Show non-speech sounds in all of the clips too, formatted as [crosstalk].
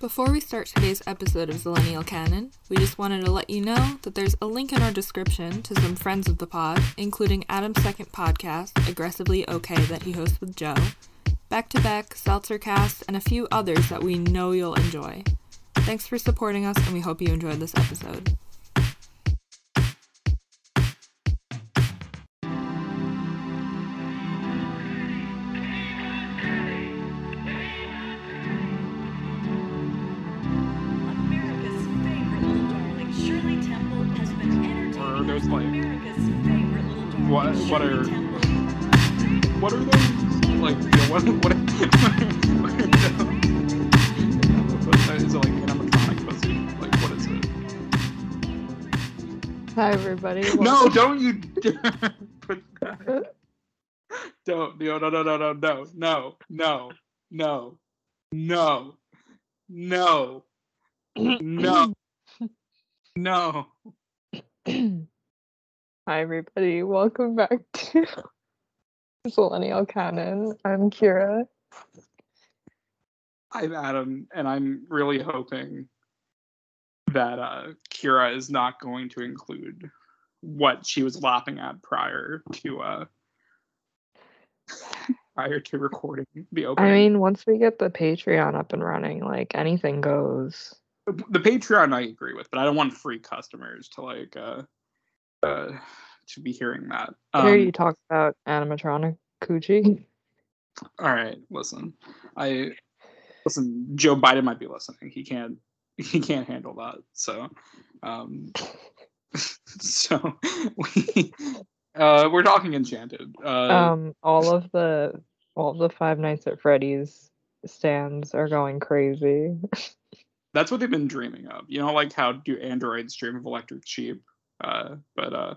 Before we start today's episode of Zillennial Canon, we just wanted to let you know that there's a link in our description to some friends of the pod, including Adam's second podcast, Aggressively Okay, that he hosts with Joe, Back to Back, Seltzercast, and a few others that we know you'll enjoy. Thanks for supporting us, and we hope you enjoyed this episode. Everybody. No, don't you. Don't. No, no, no, no, no, no, no, no, no, no, no, no, no. Hi, everybody. Welcome back to Zillennial Canon. I'm Kyra. I'm Adam, and I'm really hoping that uh, Kyra is not going to include what she was laughing at prior to uh, [laughs] prior to recording the opening. I mean, once we get the Patreon up and running, like anything goes. the Patreon I agree with, but I don't want free customers to like uh, uh, to be hearing that. Here Um, you talk about animatronic coochie. all right, listen, I listen. Joe Biden might be listening. He can't. [laughs] He can't handle that. So, um, [laughs] so [laughs] we uh, we're talking Enchanted. Uh, Um, all of the all of the Five Nights at Freddy's stands are going crazy. [laughs] that's what they've been dreaming of. You know, like how do androids dream of electric sheep? Uh, but uh,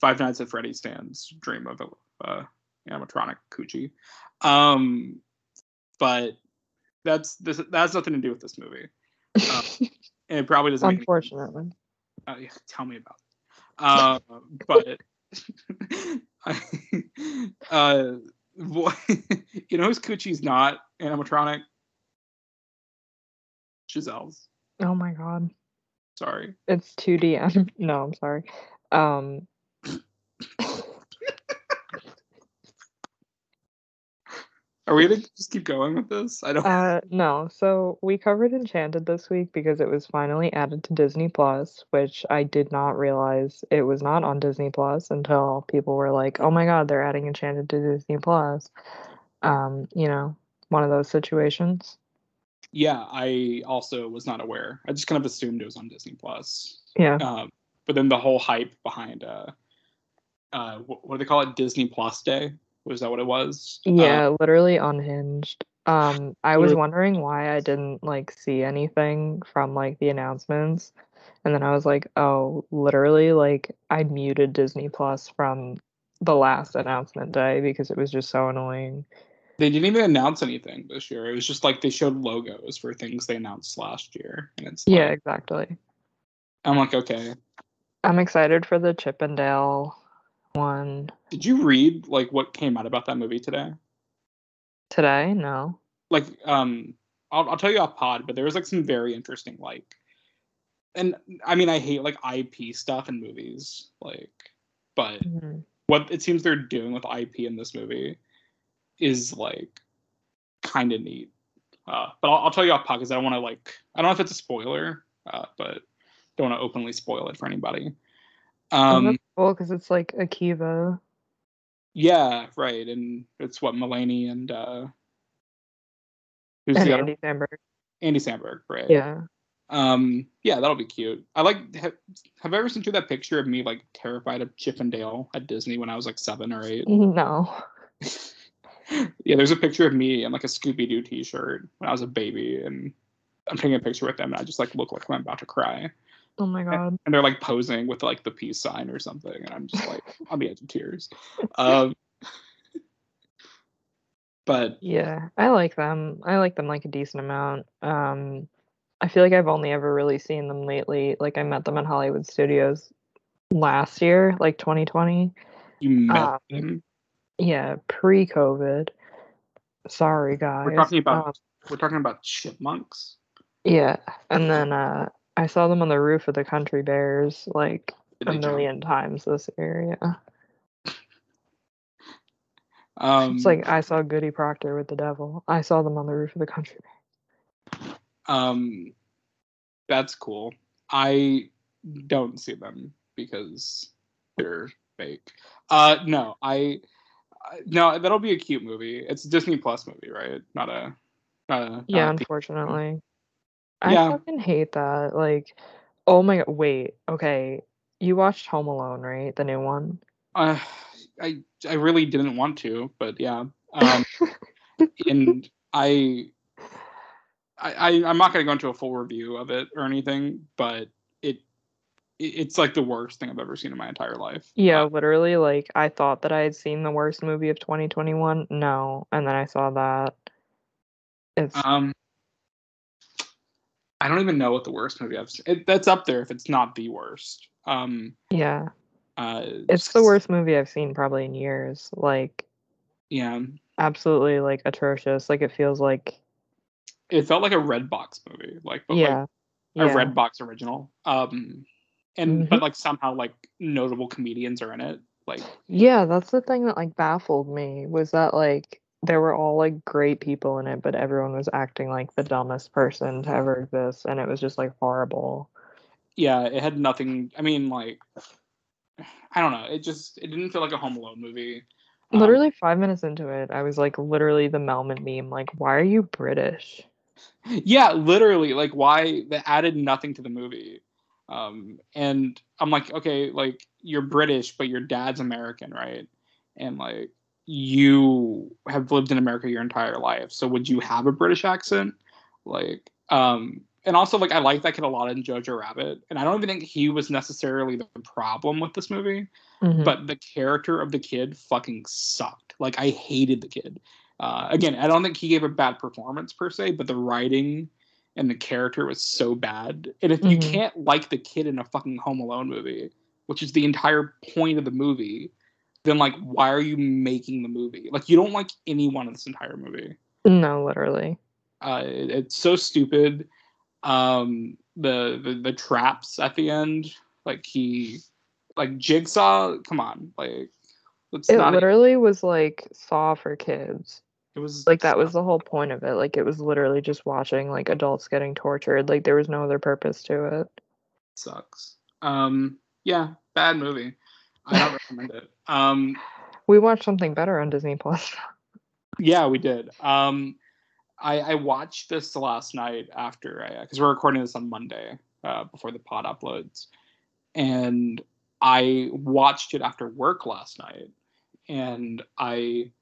Five Nights at Freddy's stands dream of uh, animatronic coochie. Um, but that's this that has nothing to do with this movie, Uh, and it probably doesn't. Unfortunately. Uh, yeah, tell me about it. Uh, [laughs] but [laughs] I, uh, [laughs] you know whose coochie's not animatronic? Giselle's. Oh my god. Sorry. It's 2D. No, I'm sorry. Um, [coughs] Are we gonna just keep going with this? I don't. Uh, no. So we covered Enchanted this week because it was finally added to Disney Plus, which I did not realize it was not on Disney Plus until people were like, "Oh my God, they're adding Enchanted to Disney Plus." Um, you know, one of those situations. yeah, I also was not aware. I just kind of assumed it was on Disney Plus. Yeah. Um, but then the whole hype behind uh, uh, what, what do they call it? Disney Plus Day. Was that what it was? Uh, Yeah, literally unhinged. Um, I was wondering why I didn't like see anything from like the announcements. And then I was like, oh, literally, like I muted Disney Plus from the last announcement day because it was just so annoying. They didn't even announce anything this year. It was just like they showed logos for things they announced last year, and it's Yeah, like- exactly. I'm like, okay. I'm excited for the Chip 'n Dale one Did you read like what came out about that movie today? today. No. Like, um, I'll I'll tell you off pod, but there was like some very interesting like, and I mean I hate like IP stuff in movies, like, but Mhm. what it seems they're doing with IP in this movie is like kind of neat. Uh, but I'll, I'll tell you off pod because I don't want to like I don't know if it's a spoiler, uh, but don't want to openly spoil it for anybody. Oh, Um, that's cool because it's like Akiva. yeah, right, and it's what Mulaney and uh, who's And the other Andy Samberg. Andy Samberg, right? Yeah. Um, yeah, that'll be cute. I like. Have, have I ever sent you that picture of me like terrified of Chip 'n Dale at Disney when I was like seven or eight? [laughs] No. [laughs] yeah, there's a picture of me in like a Scooby Doo T-shirt when I was a baby, and I'm taking a picture with them, and I just like look like I'm about to cry, Oh my god. and they're like posing with like the peace sign or something, and I'm just like [laughs] on the edge of tears. Um, [laughs] but Yeah, I like them. I like them like a decent amount. Um, I feel like I've only ever really seen them lately. Like I met them at Hollywood Studios last year, like 2020. you met Um, them. Yeah, pre-COVID. Sorry, guys. We're talking about Um, we're talking about chipmunks. Yeah, and then uh, I saw them on the roof of the Country Bears like Did a they jump? million times this year. Yeah, Um, it's like I saw Goody Proctor with the devil. I saw them on the roof of the Country Bears. um, that's cool. I don't see them because they're fake. Uh, no, I no, that'll be a cute movie. It's a Disney Plus movie, right? Not a, not a. not Yeah, a unfortunately. I Yeah. fucking hate that. Like, oh my god, wait, okay. You watched Home Alone, right? The new one? Uh, I I really didn't want to, but yeah. Um, [laughs] and I, I, I'm not gonna go into a full review of it or anything, but it, it it's like the worst thing I've ever seen in my entire life. Yeah, Uh, literally, like I thought that I had seen the worst movie of 2021. No, and then I saw that. It's um, I don't even know what the worst movie I've seen. It, that's up there if it's not the worst. Um, yeah, uh, it's the worst movie I've seen probably in years. Like Yeah, absolutely like atrocious. Like it feels like it felt like a red box movie, like but like yeah. a yeah. red box original. Um, and Mhm. but like somehow like notable comedians are in it. Like Yeah, that's the thing that like baffled me was that like there were all like great people in it, but everyone was acting like the dumbest person to ever exist, and it was just like horrible. yeah, it had nothing. I mean, like I don't know. It just it didn't feel like a Home Alone movie. Um, Literally five minutes into it, I was like literally the Melman meme, like, why are you British? [laughs] yeah, literally. Like why that added nothing to the movie. Um, and I'm like, okay, like you're British, but your dad's American, right? And like you have lived in America your entire life, so would you have a British accent? Like, um, and also like I like that kid a lot in Jojo Rabbit, and I don't even think he was necessarily the problem with this movie, Mhm. but the character of the kid fucking sucked. Like I hated the kid. Uh, again, I don't think he gave a bad performance per se, but the writing and the character was so bad. And if you Mhm. can't like the kid in a fucking Home Alone movie, which is the entire point of the movie, then like why are you making the movie? Like you don't like anyone in this entire movie. no, literally. Uh, it- it's so stupid. Um, the, the the traps at the end, like he, like Jigsaw. Come on, like It literally was like Saw for kids. it was Like that was the whole point of it. Like it was literally just watching like adults getting tortured. Like there was no other purpose to it. sucks. Um, yeah, bad movie. I don't recommend it. Um, We watched something better on Disney Plus. yeah, we did. Um, I I watched this last night after because we're recording this on Monday uh, before the pod uploads, and I watched it after work last night, and I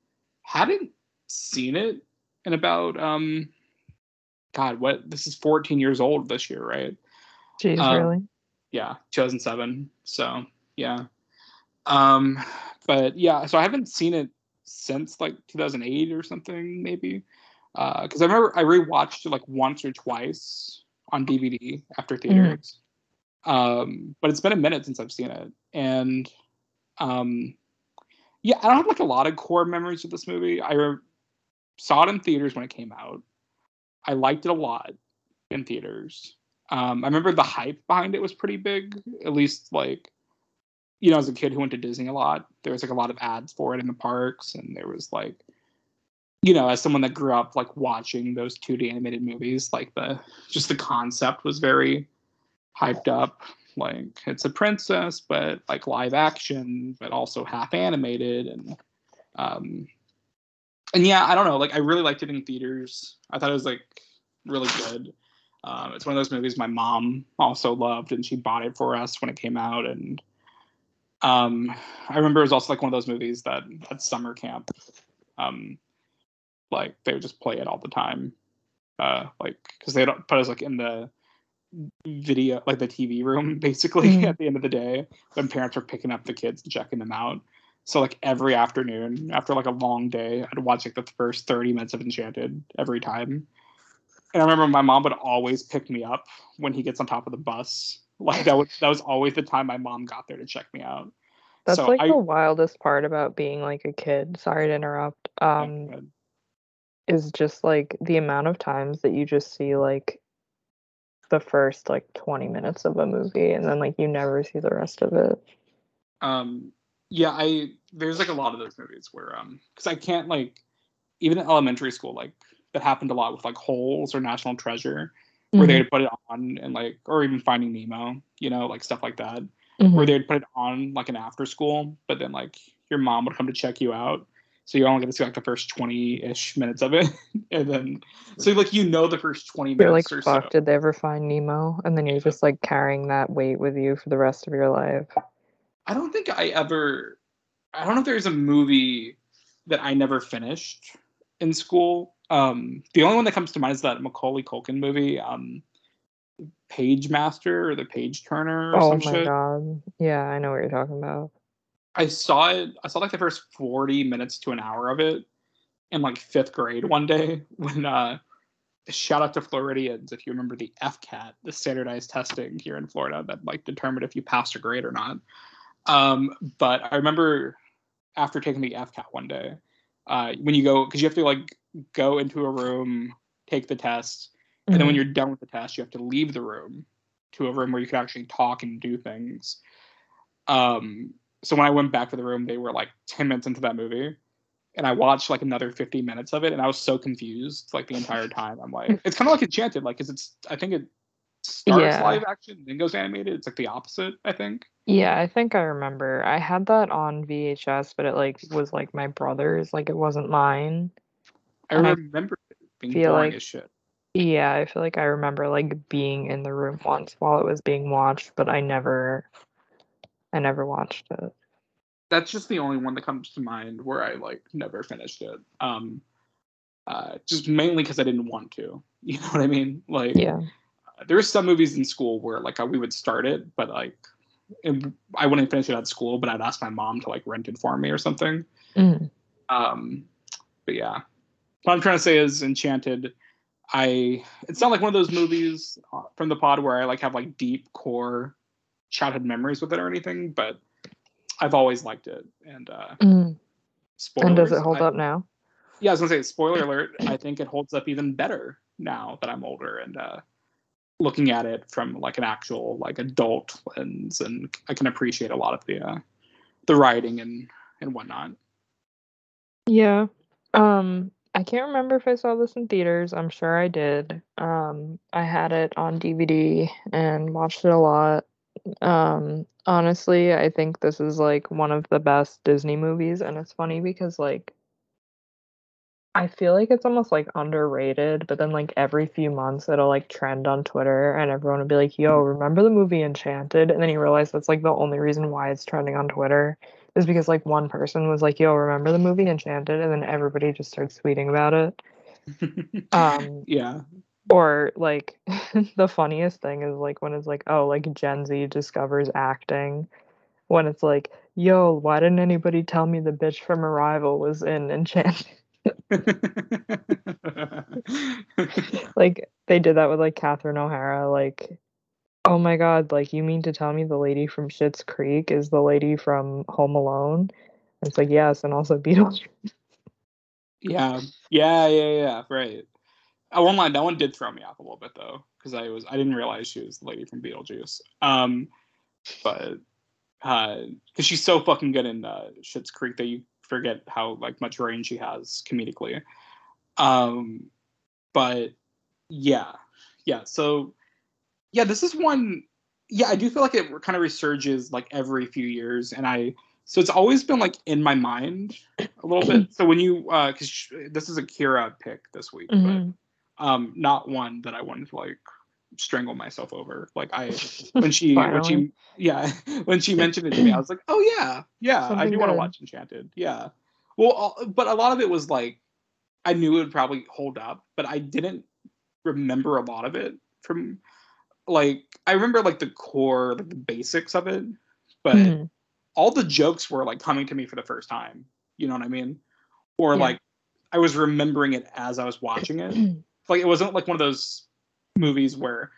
hadn't seen it in about um, God, what this is 14 years old this year, right? Jeez, Um, really? yeah 2007 so yeah um but yeah so i haven't seen it since like 2008 or something maybe. Uh because i remember i rewatched it like once or twice on dvd after theaters. Um but it's been a minute since i've seen it. And um yeah i don't have like a lot of core memories of this movie. I re- saw it in theaters when it came out. I liked it a lot in theaters. Um, I remember the hype behind it was pretty big. At least like, you know, as a kid who went to Disney a lot, there was like a lot of ads for it in the parks, and there was like, you know, as someone that grew up like watching those 2D animated movies, like the just the concept was very hyped up. Like it's a princess, but like live action, but also half animated, and um, and yeah, I don't know. Like I really liked it in theaters. I thought it was like really good. Um, it's one of those movies my mom also loved, and she bought it for us when it came out. And um, I remember it was also like one of those movies that at summer camp, um, like they would just play it all the time, uh, like because they don't put us like in the video, like the TV room, [laughs] basically Mhm. at the end of the day when parents were picking up the kids and checking them out. So like every afternoon after like a long day, I'd watch like the first thirty minutes of Enchanted every time. And I remember my mom would always pick me up when he gets on top of the bus. [laughs] Like that was that was always the time my mom got there to check me out. That's so like I- the wildest part about being like a kid. Sorry to interrupt. Um, is just like the amount of times that you just see like the first like 20 minutes of a movie and then like you never see the rest of it. Um, yeah, I there's like a lot of those movies where um, because I can't like even in elementary school like that happened a lot with like Holes or National Treasure where Mhm, they'd put it on and like or even Finding Nemo, you know, like stuff like that. mhm. where they'd put it on like an after school, but then like your mom would come to check you out. So you're only going to see like the first 20 ish minutes of it. [laughs] and then, so like you know the first 20 You're like, minutes or fuck, so. did they ever find Nemo? And then you're just like carrying that weight with you for the rest of your life. I don't think I ever, I don't know if there's a movie that I never finished in school. Um, the only one that comes to mind is that Macaulay Culkin movie, um, Pagemaster or the Page Turner or Oh some my god. Yeah, I know what you're talking about. I saw it. I saw like the first forty minutes to an hour of it in like fifth grade one day [laughs] when uh shout out to Floridians if you remember the FCAT, the standardized testing here in Florida that like determined if you passed a grade or not. Um, but I remember after taking the FCAT one day, uh, when you go because you have to like go into a room, take the test, and then when Mhm. you're done with the test, you have to leave the room to a room where you can actually talk and do things. Um, so when I went back to the room, they were like 10 minutes into that movie. And I watched like another 50 minutes of it, and I was so confused like the entire time. I'm like, it's kind of like Enchanted, like, because it's, I think it starts Yeah. live action, then goes animated. It's like the opposite, I think. Yeah, I think I remember. I had that on VHS, but it like was like my brother's, like it wasn't mine. I And I remember it being feel boring like- as shit. Yeah, I feel like I remember like being in the room once while it was being watched, but I never I never watched it. That's just the only one that comes to mind where I like never finished it. Um, uh, just mainly because I didn't want to. [laughs] You know what I mean? Like, Yeah. there were some movies in school where like we would start it, but like it, I wouldn't finish it at school, but I'd ask my mom to like rent it for me or something. Mhm. Um, but yeah, what I'm trying to say is Enchanted. I it's not like one of those movies uh, from the pod where I like have like deep core childhood memories with it or anything, but I've always liked it. And uh, Mhm. spoilers, And does it hold I- up now? yeah, I was gonna say, spoiler alert. I think it holds up even better now that I'm older and uh, looking at it from like an actual like adult lens, and I can appreciate a lot of the uh, the writing and and whatnot. Yeah. Um, I can't remember if I saw this in theaters. I'm sure I did. Um, I had it on DVD and watched it a lot. Um, honestly, I think this is like one of the best Disney movies, and it's funny because like I feel like it's almost like underrated, but then like every few months it'll like trend on Twitter and everyone will be like, "Yo, remember the movie Enchanted?" And then you realize that's like the only reason why it's trending on Twitter is because like one person was like, "Yo, remember the movie Enchanted?" and then everybody just starts tweeting about it. Um, [laughs] yeah, or like [laughs] the funniest thing is like when it's like, "Oh, like Gen Z discovers acting." When it's like, "Yo, why didn't anybody tell me the bitch from Arrival was in Enchanted?" [laughs] like they did that with like Catherine O'Hara. Like, oh my god, like you mean to tell me the lady from Schitt's Creek is the lady from Home Alone? And it's like yes, and also [laughs] Beetlejuice. yeah, yeah, yeah, yeah. Right. I won't lie, that one did throw me off a little bit though, because I was I didn't realize she was the lady from Beetlejuice. Um, but uh because she's so fucking good in uh, Schitt's Creek that you forget how like much range she has comedically. Um, but yeah, yeah. So yeah, this is one. Yeah, I do feel like it kind of resurges like every few years, and I so it's always been like in my mind a little bit. [clears throat] So when you uh, because this is a Kyra pick this week, Mhm. but um, not one that I wanted to like strangle myself over. Like I [laughs] when she when she yeah [laughs] when she mentioned it to me, I was like, oh yeah, yeah, I do want to watch Enchanted. Yeah, well, but a lot of it was like I knew it would probably hold up, but I didn't remember a lot of it from like I remember like the core, like the basics of it, but Mhm. all the jokes were like coming to me for the first time. You know what I mean? Or Yeah. like I was remembering it as I was watching it. [clears throat] like it wasn't like one of those movies where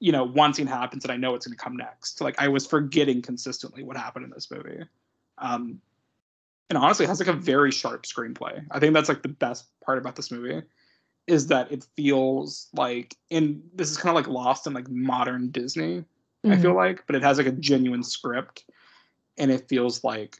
you know one scene happens and I know it's going to come next. Like I was forgetting consistently what happened in this movie. Um, and honestly, it has like a very sharp screenplay. I think that's like the best part about this movie is that it feels like in this is kind of like lost in like modern Disney. I feel like, but it has like a genuine script, and it feels like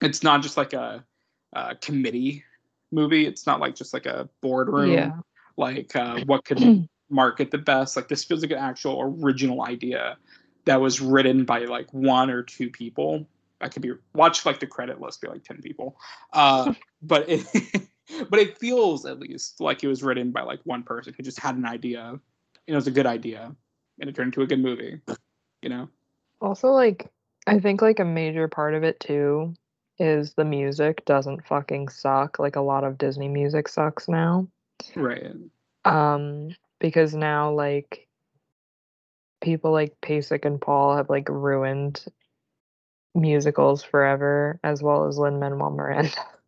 it's not just like a, a committee movie. It's not like just like a boardroom. Yeah. Like uh, [clears throat] what could market the best? Like this feels like an actual original idea that was written by like one or two people. I could be watch like the credit list be like ten people, uh, [laughs] but it [laughs] but it feels at least like it was written by like one person who just had an idea. and It was a good idea, and it turned into a good movie. You know. Also, like, I think like a major part of it too is the music doesn't fucking suck. Like a lot of Disney music sucks now. Right. Um, because now like people like Pasek and Paul have like ruined musicals forever, as well as Lin Manuel Miranda. [laughs]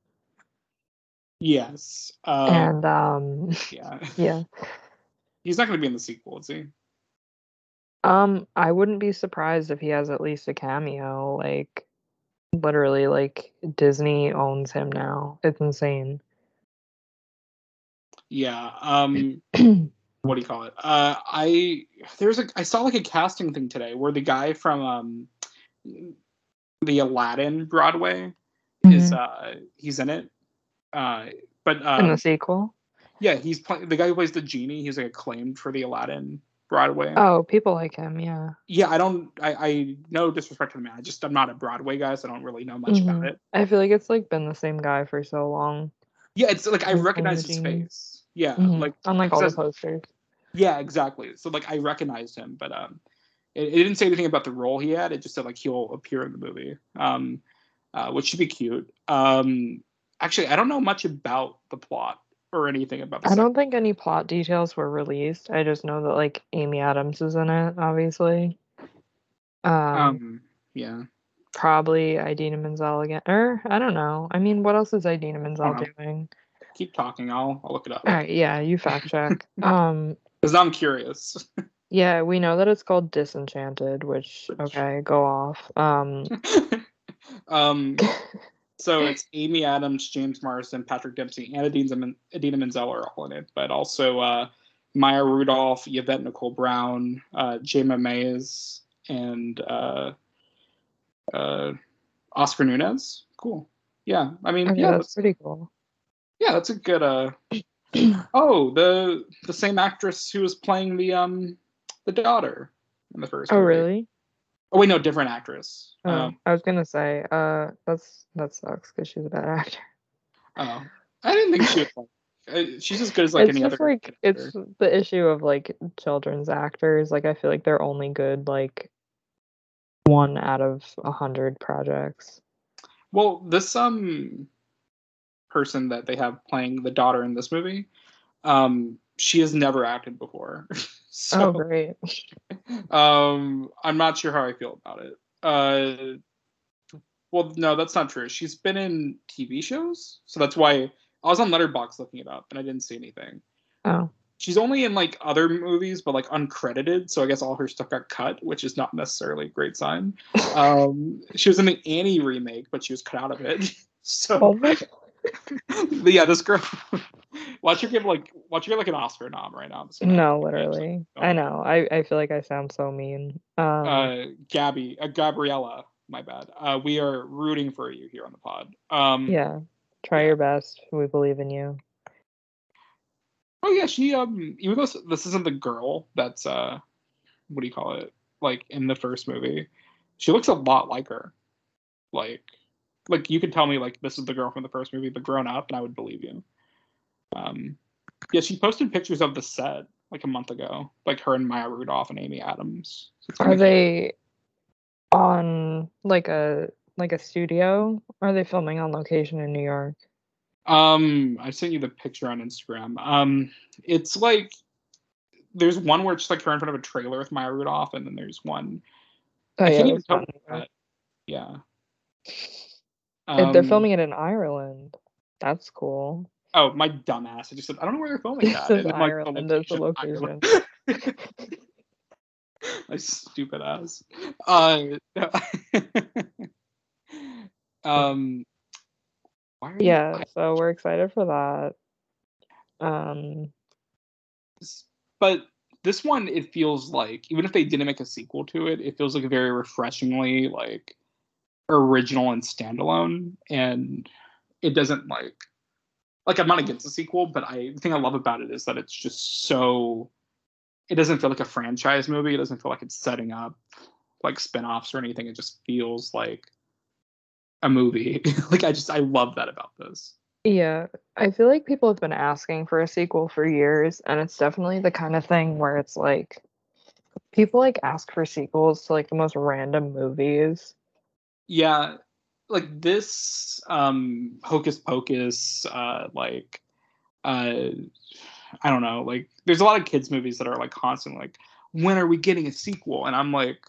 Yes. Uh, and um, [laughs] yeah. yeah. He's not going to be in the sequel, is he? Um, I wouldn't be surprised if he has at least a cameo. Like, literally, like Disney owns him now. It's insane. Yeah. Um. [clears throat] what do you call it? Uh, I there's a I saw like a casting thing today where the guy from um the Aladdin Broadway is uh he's in it. Uh, but in um, the sequel. yeah, he's playing the guy who plays the genie. He's like acclaimed for the Aladdin Broadway. Oh, people like him. Yeah. Yeah, I don't. I I no disrespect to the man. I just I'm not a Broadway guy, so I don't really know much about Mhm. it. I feel like it's like been the same guy for so long. Yeah, it's like I recognize his face. Yeah, Mhm. like on like all the posters. Yeah, exactly. So like I recognized him, but um, it, it didn't say anything about the role he had. It just said like he'll appear in the movie, um, uh, which should be cute. Um, actually, I don't know much about the plot or anything about. The I don't think any plot details were released. I just know that like Amy Adams is in it, obviously. Um, Um, yeah. probably Idina Menzel again. Or I don't know. I mean, what else is Idina Menzel doing? Keep talking. I'll I'll look it up. All right, yeah, you fact check. [laughs] um, Because I'm curious. [laughs] yeah, we know that it's called Disenchanted, which Which- okay, go off. Um, [laughs] um, so it's Amy Adams, James Marsden, Patrick Dempsey, and Idina, Idina Menzel are all in it, but also uh, Maya Rudolph, Yvette Nicole Brown, uh, Jayma Mays, and uh, uh, Oscar Nunez. Cool. Yeah, I mean, okay, yeah, that's that's, pretty cool. yeah, that's a good. Uh... [clears throat] oh, the the same actress who was playing the um the daughter in the first. Oh, movie. really? Oh wait, no, different actress. Oh, Um, I was gonna say, uh, that's that sucks because she's a bad actor. Oh, I didn't think she was [laughs] like. uh, She's as good as like it's any just other. like kid it's the issue of like children's actors. Like I feel like they're only good like one out of a hundred projects. Well, this um person that they have playing the daughter in this movie, um, she has never acted before. [laughs] oh, so great! [laughs] um, I'm not sure how I feel about it. Uh, well, no, that's not true. She's been in TV shows, so that's why I was on Letterboxd looking it up and I didn't see anything. Oh, she's only in like other movies but like uncredited so i guess all her stuff got cut which is not necessarily a great sign [laughs] um she was in the annie remake but she was cut out of it [laughs] so oh [laughs] yeah this girl watch her give like watch her get like an oscar nom right now no, literally. I know. I I feel like I sound so mean. Um, uh gabby uh, gabriella my bad uh we are rooting for you here on the pod um yeah. Try your best. We believe in you. Oh yeah, she um even though this isn't the girl that's uh what do you call it? Like in the first movie, she looks a lot like her. Like like you could tell me like this is the girl from the first movie, but grown up, and I would believe you. Um yeah, she posted pictures of the set like a month ago, like her and Maya Rudolph and Amy Adams. So Are they on like a like a studio? Are they filming on location in New York? Um, I sent you the picture on Instagram. Um, it's like there's one where it's like her in front of a trailer with Maya Rudolph, and then there's one. Oh I yeah, can't even tell not you New York. that. Yeah. And they're Um, filming it in Ireland. That's cool. Oh, my dumbass! I just said I don't know where they're filming It that. says and then, like, Ireland as the Ireland. my stupid ass. Uh, no. [laughs] um. Why are you- Yeah, so we're excited for that. Um, But this one, it feels like even if they didn't make a sequel to it, it feels like a very refreshingly like original and standalone, and it doesn't like like I'm not against the sequel, but I the thing I love about it is that it's just so it doesn't feel like a franchise movie. It doesn't feel like it's setting up like spin-offs or anything. It just feels like a movie. [laughs] like I just I love that about this. yeah, I feel like people have been asking for a sequel for years, and it's definitely the kind of thing where it's like people like ask for sequels to like the most random movies. Yeah, like this um Hocus Pocus uh like uh I don't know, like there's a lot of kids movies that are like constantly like when are we getting a sequel? And I'm like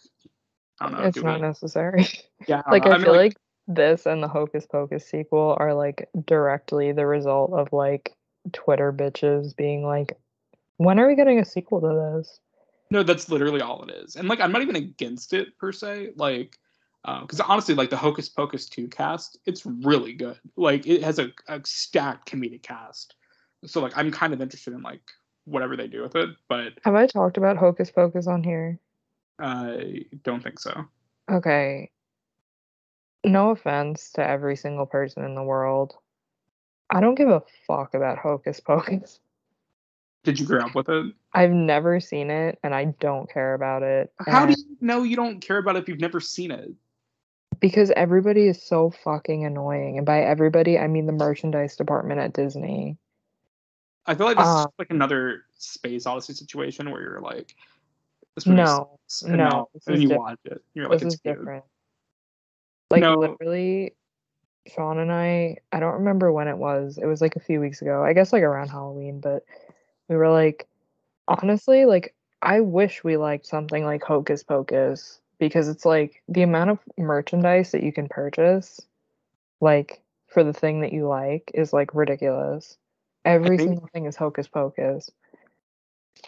I don't know. it's not we? necessary. [laughs] Yeah, like know. I, mean, feel like, this and the Hocus Pocus sequel are like directly the result of like Twitter bitches being like, when are we getting a sequel to this? No, that's literally all it is. And like I'm not even against it per se. Like Uh, because honestly, like the Hocus Pocus 2 cast, it's really good. Like it has a, a stacked comedic cast. So like I'm kind of interested in like whatever they do with it, but Have I talked about Hocus Pocus on here? I don't think so. Okay. No offense to every single person in the world. I don't give a fuck about Hocus Pocus. [laughs] Did you grow up with it? I've never seen it and I don't care about it. How do you know you don't care about it if you've never seen it? Because everybody is so fucking annoying. And by everybody, I mean the merchandise department at Disney. I feel like this is Uh, just like another Space Odyssey situation where you're like, this No, sucks, and no, and is you diff- watch it. You're like, this it's is different. Like No. literally, Sean and I, I don't remember when it was. It was like a few weeks ago. I guess like around Halloween, but we were like, honestly, like I wish we liked something like Hocus Pocus because it's like the amount of merchandise that you can purchase, like for the thing that you like, is like ridiculous. Every think- single thing is Hocus Pocus.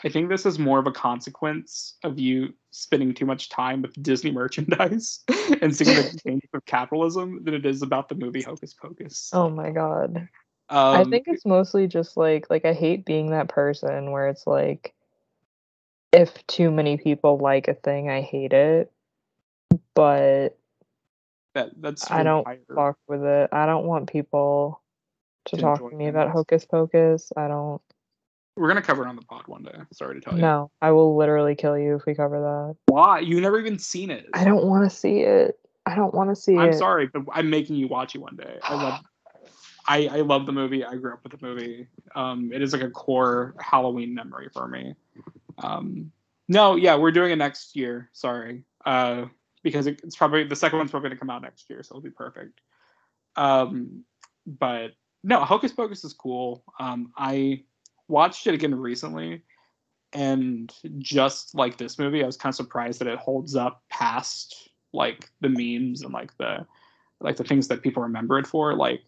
I think this is more of a consequence of you spending too much time with Disney merchandise [laughs] and seeing the changes of capitalism than it is about the movie Hocus Pocus. Oh my god. um, I think it's mostly just like like I hate being that person where it's like if too many people like a thing, I hate it. But that that's I don't entire- fuck with it. I don't want people to To talk to me about. Hocus Pocus. I don't We're gonna cover it on the pod one day. Sorry to tell you. no. I will literally kill you if we cover that. Why? You never even seen it. I don't want to see it. I don't want to see it. I'm sorry, but I'm making you watch it one day. I love [sighs] I, I love the movie. I grew up with the movie. Um, it is like a core Halloween memory for me. Um, no, yeah, we're doing it next year. Sorry, uh, because it's probably the second one's probably going to come out next year, so it'll be perfect. Um, but no, Hocus Pocus is cool. Um, I watched it again recently, and just like this movie, I was kind of surprised that it holds up past like the memes and like the like the things that people remember it for. Like,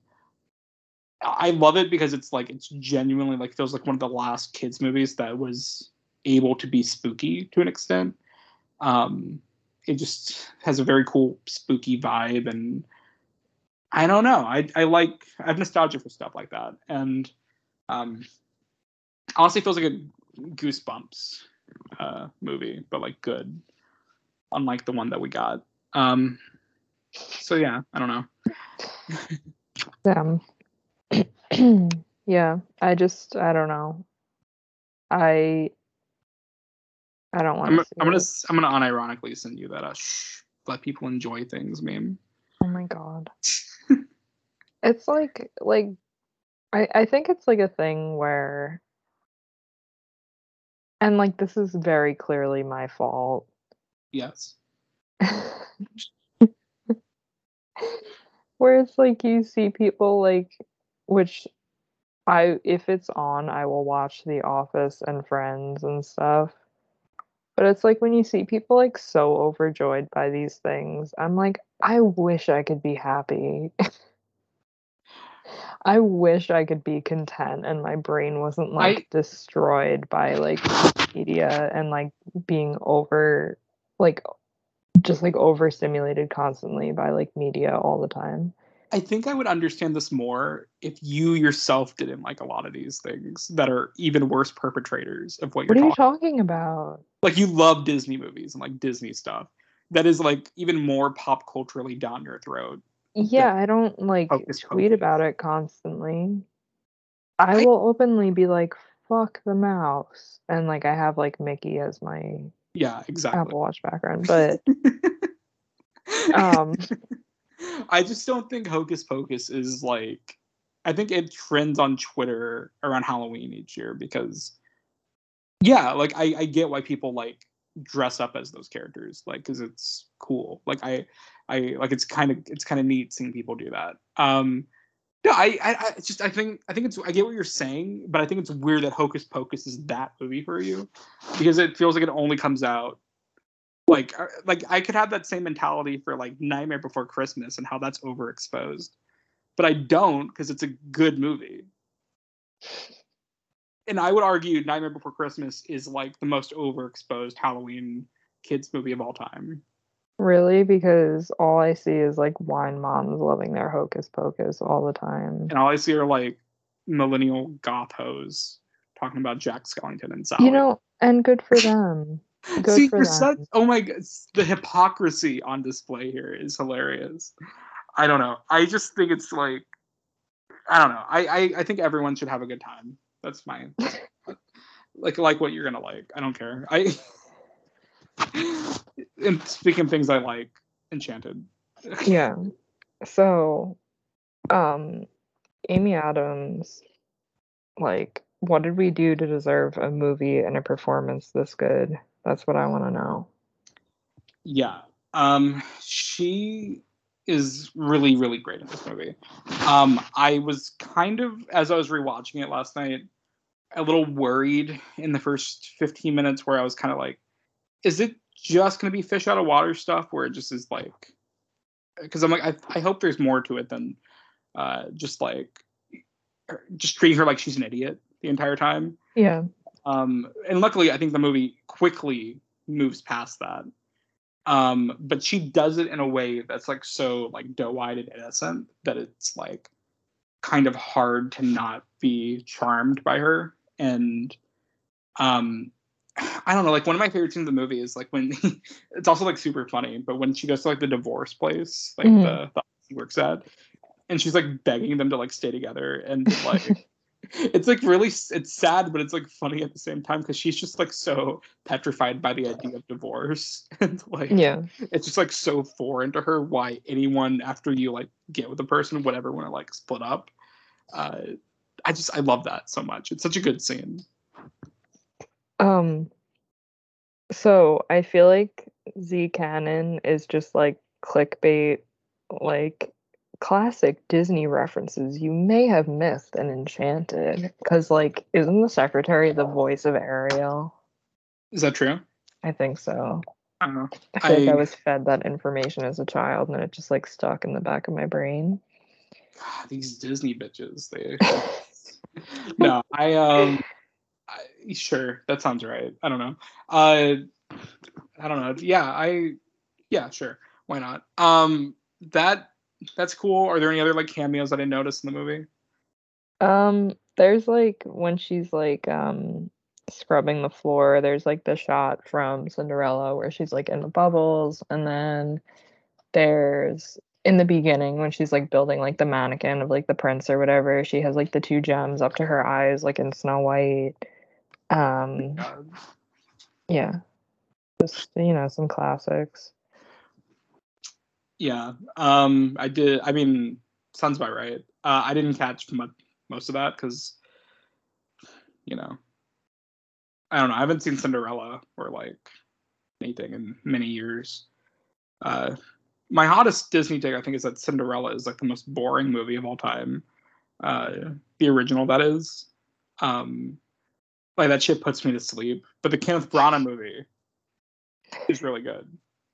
I love it because it's like it's genuinely like feels like one of the last kids movies that was able to be spooky to an extent. Um, it just has a very cool spooky vibe, and I don't know. I I like I have nostalgia for stuff like that, and um, honestly, it feels like a Goosebumps uh, movie, but like good, unlike the one that we got. Um, so yeah, I don't know. [laughs] Them. [clears throat] yeah, I just I don't know. I I don't want I'm, to. I'm gonna I'm gonna unironically send you that uh, shh, let people enjoy things meme. Oh my god. it's like like I I think it's like a thing where and like this is very clearly my fault. Yes. [laughs] where it's like you see people like which I if it's on I will watch The Office and Friends and stuff. But it's like when you see people like so overjoyed by these things, I'm like, I wish I could be happy. [laughs] I wish I could be content and my brain wasn't like destroyed by like media and like being over like just like overstimulated constantly by like media all the time. I think I would understand this more if you yourself didn't like a lot of these things that are even worse perpetrators of what you're What are you talking. talking about? like you love Disney movies and like Disney stuff. That is like even more pop culturally down your throat. Yeah, I don't like tweet Pocus. about it constantly. I I- will openly be like, fuck the mouse. And like I have like Mickey as my Yeah, exactly. Apple Watch background. But [laughs] um [laughs] I just don't think Hocus Pocus is like. I think it trends on Twitter around Halloween each year because, yeah, like I, I get why people like dress up as those characters, like because it's cool. Like I, I like it's kind of it's kind of neat seeing people do that. Um, no, I, I, I just I think I think it's I get what you're saying, but I think it's weird that Hocus Pocus is that movie for you because it feels like it only comes out like uh, like I could have that same mentality for like Nightmare Before Christmas and how that's overexposed, but I don't because it's a good movie. And I would argue Nightmare Before Christmas is like the most overexposed Halloween kids movie of all time. really because all I see is like wine moms loving their hocus pocus all the time. And all I see are like millennial goth hoes talking about Jack Skellington and Sally. You know, and good for them. Good See, for you're such oh my god, the hypocrisy on display here is hilarious. I don't know. I just think it's like I don't know. I I, I think everyone should have a good time. That's my [laughs] like like what you're gonna like. I don't care. I [laughs] and speaking of things I like, Enchanted. [laughs] Yeah. So, um, Amy Adams, like, what did we do to deserve a movie and a performance this good? That's what I want to know. Yeah. Um she is really, really great in this movie. Um I was kind of as I was rewatching it last night, a little worried in the first 15 minutes where I was kind of like, is it just gonna be fish out of water stuff where it just is like because I'm like I, I hope there's more to it than uh just like just treating her like she's an idiot the entire time. Yeah. Um, and luckily, I think the movie quickly moves past that. Um, but she does it in a way that's like so like doe-eyed and innocent that it's like kind of hard to not be charmed by her. And um, I don't know, like one of my favorite scenes in the movie is like when [laughs] it's also like super funny, but when she goes to like the divorce place, like Mhm. the, the he works at, and she's like begging them to like stay together and like it's like really it's sad but it's like funny at the same time because she's just like so petrified by the idea of divorce. [laughs] And like Yeah. it's just like so foreign to her why anyone after you like get with a person would ever want to like split up. Uh i just i love that so much. It's such a good scene. Um, so I feel like Z canon is just like clickbait, like classic Disney references you may have missed and Enchanted. Because, like, isn't the secretary the voice of Ariel? is that true I think so. i don't know I feel like I I- was fed that information as a child and it just like stuck in the back of my brain. God, these disney bitches they [laughs] [laughs] no i um I, sure that sounds right i don't know uh i don't know yeah i yeah sure why not um that that's cool are there any other like cameos that i noticed in the movie Um, there's like when she's like um scrubbing the floor, there's like the shot from Cinderella where she's like in the bubbles, and then there's in the beginning when she's like building like the mannequin of like the prince or whatever, she has like the two gems up to her eyes like in Snow White. Um yeah. Just you know, some classics. Yeah um i did i mean sounds about right. Uh i didn't catch much, most of that because you know i don't know i haven't seen cinderella or like anything in many years. Uh my hottest disney take i think is that cinderella is like the most boring movie of all time. Uh the original that is. Um like that shit puts me to sleep. But the kenneth branagh movie is really good.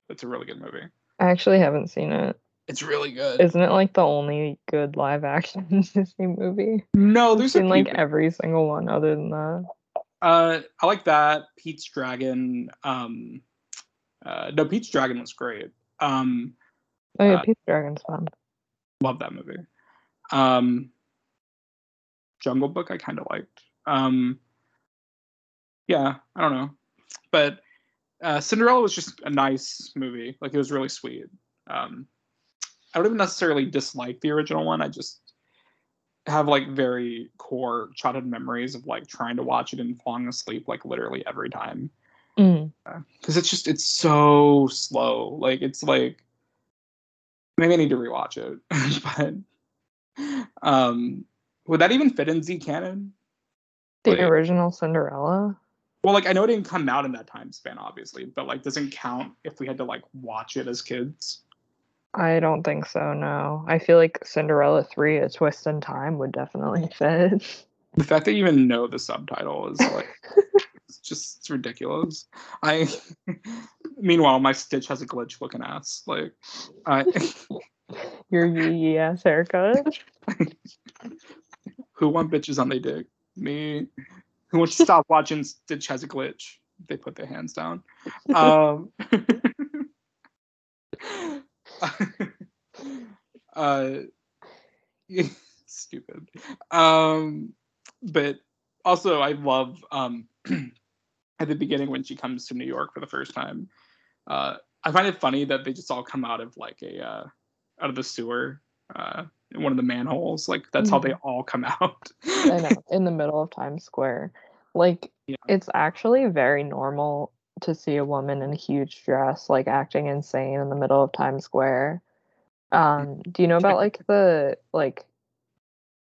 It's a really good movie I actually haven't seen it. it's really good Isn't it like the only good live action [laughs] Disney movie? No, I've there's a seen like every single one other than that. Uh, I like that. Pete's Dragon. Um, uh, no, Pete's Dragon was great. Um, Oh yeah, Uh, Pete's Dragon's fun. love that movie. Um, Jungle Book I kind of liked. Um, yeah, I don't know, but uh, Cinderella was just a nice movie. Like it was really sweet. Um, I don't even necessarily dislike the original one. I just have like very core childhood memories of like trying to watch it and falling asleep like literally every time Mm. because it's just it's so slow. Like it's like maybe I need to rewatch it, [laughs] but um, would that even fit in Z canon? The Like- original Cinderella. Well, like I know it didn't come out in that time span, obviously, but like doesn't count if we had to like watch it as kids. I don't think so. No, I feel like Cinderella three: A Twist in Time would definitely fit. The fact that you even know the subtitle is like [laughs] it's just it's ridiculous. I [laughs] meanwhile my Stitch has a glitch looking ass. Like I [laughs] Your yee yee ass haircut. who want bitches on they dick? Me. Who wants to stop [laughs] watching Stitch has a glitch? They put their hands down. Um, [laughs] uh, [laughs] stupid. Um, but also, I love um, [clears throat] at the beginning when she comes to New York for the first time. Uh, I find it funny that they just all come out of like a uh, out of the sewer uh, one of the manholes. Like that's how they all come [laughs] out. I know, in the middle of Times Square. Like, Yeah. it's actually very normal to see a woman in a huge dress, like acting insane in the middle of Times Square. Um, do you know about like the like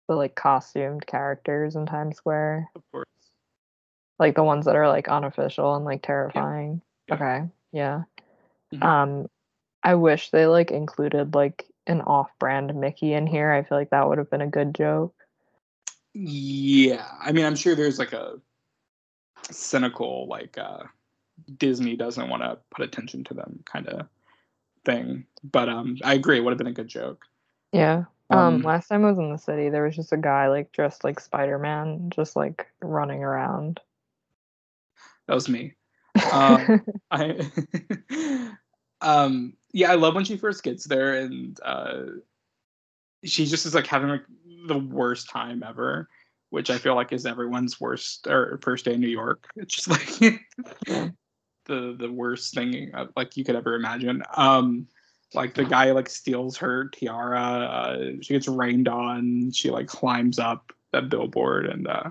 the like costumed characters in Times Square? of course. Like the ones that are like unofficial and like terrifying. Yeah. Okay. Yeah. Mhm. Um, I wish they like included like an off-brand Mickey in here. I feel like that would have been a good joke. Yeah, I mean, I'm sure there's like a cynical, like uh, Disney doesn't want to put attention to them kind of thing. But um, I agree, it would have been a good joke. Yeah. Um, Um, last time I was in the city, there was just a guy like dressed like Spider-Man, just like running around. That was me. [laughs] Um, [laughs] I, [laughs] um, yeah, I love when she first gets there and uh, she just is like having like the worst time ever, which I feel like is everyone's worst or first day in New York. [laughs] It's just like [laughs] the the worst thing uh, like you could ever imagine. Um, like the guy like steals her tiara. Uh, she gets rained on. She like climbs up that billboard and uh,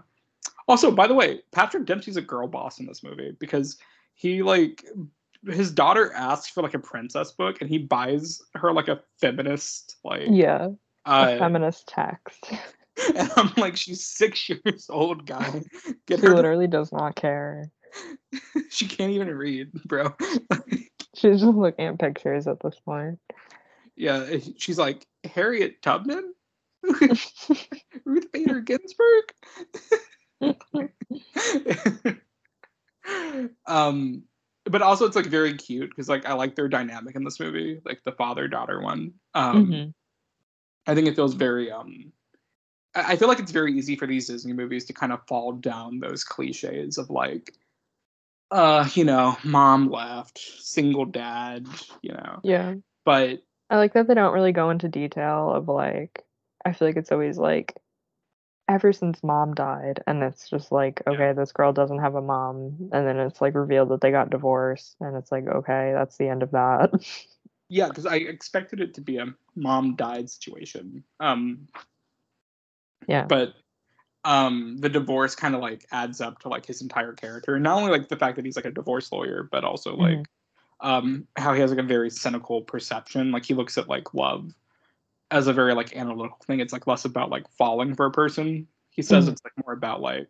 also by the way, Patrick Dempsey's a girl boss in this movie because he like his daughter asks for like a princess book and he buys her like a feminist like yeah, uh, feminist text. [laughs] and I'm like she's six [laughs] years old guy get She her literally does not care. [laughs] she can't even read bro She's just looking at pictures at this point. yeah she's like Harriet Tubman Ruth Bader Ginsburg um but also it's like very cute because like I like their dynamic in this movie like the father daughter one um Mhm. I think it feels very um I I feel like it's very easy for these Disney movies to kind of fall down those cliches of like uh you know mom left single dad you know Yeah, but I like that they don't really go into detail of like. I feel like it's always like, ever since mom died, and it's just like, okay, this girl doesn't have a mom, and then it's like revealed that they got divorced, and it's like, okay, that's the end of that. yeah because I expected it to be a mom died situation um yeah. but um the divorce kind of like adds up to like his entire character and not only like the fact that he's like a divorce lawyer but also like Mhm. um how he has like a very cynical perception like he looks at like love as a very like analytical thing it's like less about like falling for a person. He says Mhm. it's like more about like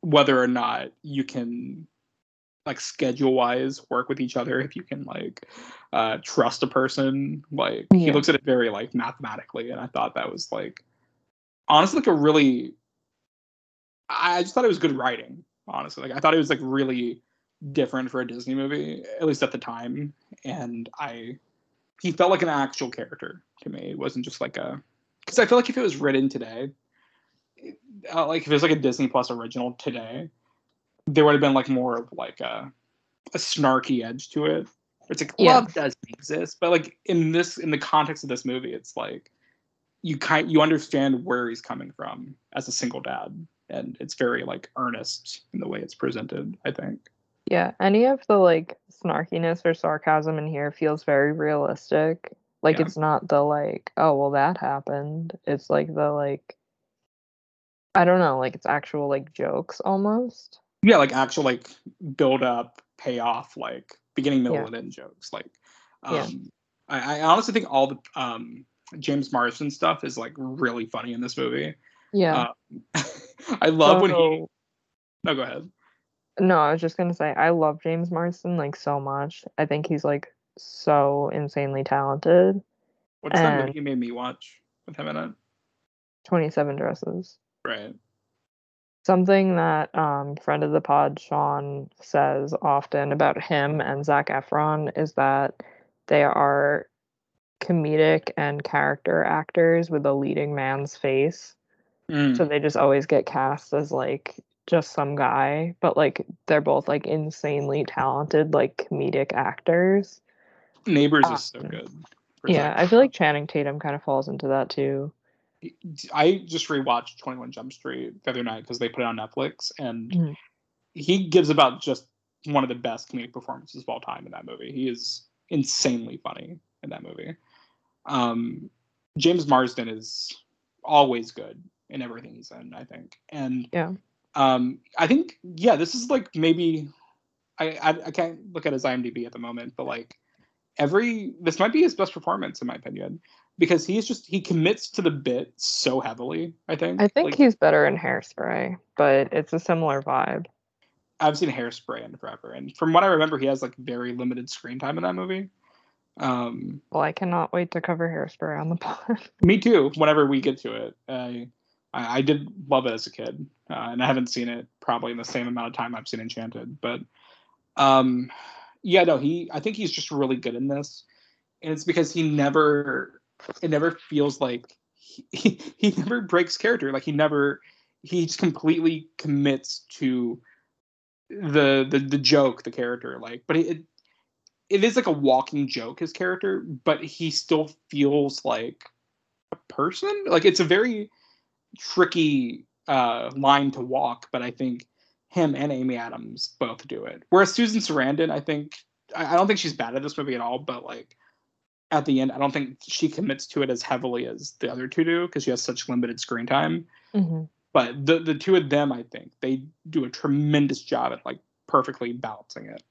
whether or not you can like schedule wise work with each other if you can like uh trust a person. Like he looks at it very like mathematically and i thought that was like honestly like a really i just thought it was good writing honestly. Like i thought it was like really different for a disney movie at least at the time and i he felt like an actual character to me it wasn't just like a because i feel like if it was written today uh, like if it was like a disney plus original today there would have been like more of like a, a snarky edge to it it's like Yeah. love doesn't exist but like in this in the context of this movie it's like you kind you understand where he's coming from as a single dad, and it's very like earnest in the way it's presented. I think. Yeah, any of the like snarkiness or sarcasm in here feels very realistic. Like Yeah. it's not the like, oh well that happened. It's like the like I don't know, like it's actual like jokes almost. Yeah, like actual like build up, payoff, like beginning, middle, Yeah. and end jokes. Like, Yeah. um, I, I honestly think all the um James Marsden stuff is like really funny in this movie. Yeah. Uh, [laughs] I love when he. No, go ahead. No, I was just gonna say I love James Marsden like so much. I think he's like so insanely talented. What's that movie And- you made me watch with him in it? Twenty seven dresses. Right. Something that um friend of the pod Sean says often about him and Zac Efron is that they are comedic and character actors with a leading man's face. Mm. So they just always get cast as like just some guy, but like they're both like insanely talented like comedic actors. Neighbors is so Um, good. Yeah, I feel like Channing Tatum kind of falls into that too. I just rewatched 21 Jump Street the other night because they put it on Netflix, and Mhm. he gives about just one of the best comedic performances of all time in that movie. He is insanely funny in that movie. Um, James Marsden is always good in everything he's in, I think, and Yeah. Um, I think yeah, this is like maybe I, I I can't look at his IMDb at the moment, but like every this might be his best performance in my opinion because he's just he commits to the bit so heavily. I think. I think Like, he's better in Hairspray, but it's a similar vibe. I've seen Hairspray in forever, and from what I remember, he has like very limited screen time in that movie. Um, Well, I cannot wait to cover Hairspray on the pod. me too. Whenever we get to it, I I, I did love it as a kid, uh, and I haven't seen it probably in the same amount of time I've seen Enchanted. But um, yeah, no, he I think he's just really good in this, and it's because he never it never feels like he, [laughs] he, he never breaks character. Like he never he just completely commits to the the the joke, the character. Like, but it it is like a walking joke, his character, but he still feels like a person. Like it's a very tricky uh line to walk, but I think him and Amy Adams both do it. Whereas Susan Sarandon, I think I, I don't think she's bad at this movie at all, but like at the end, I don't think she commits to it as heavily as the other two do because she has such limited screen time. hmm But the the two of them, I think, they do a tremendous job at like perfectly balancing it.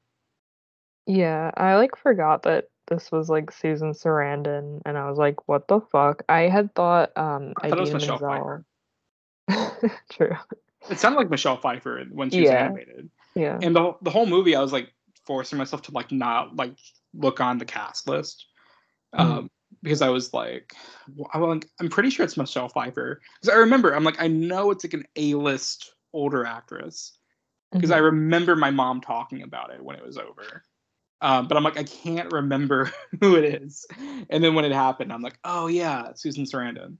Yeah, I like forgot that this was like Susan Sarandon, and I was like, "What the fuck?" I had thought um I thought it was Michelle Pfeiffer. [laughs] True. It sounded like Michelle Pfeiffer when she was Yeah. animated. Yeah. and the the whole movie, I was like forcing myself to like not like look on the cast list, um, because I was like, I'm I'm pretty sure it's Michelle Pfeiffer because I remember I'm like I know it's like an A list older actress because I Mhm. remember my mom talking about it when it was over. Um, but I'm like I can't remember [laughs] who it is, and then when it happened, I'm like, oh yeah, Susan Sarandon.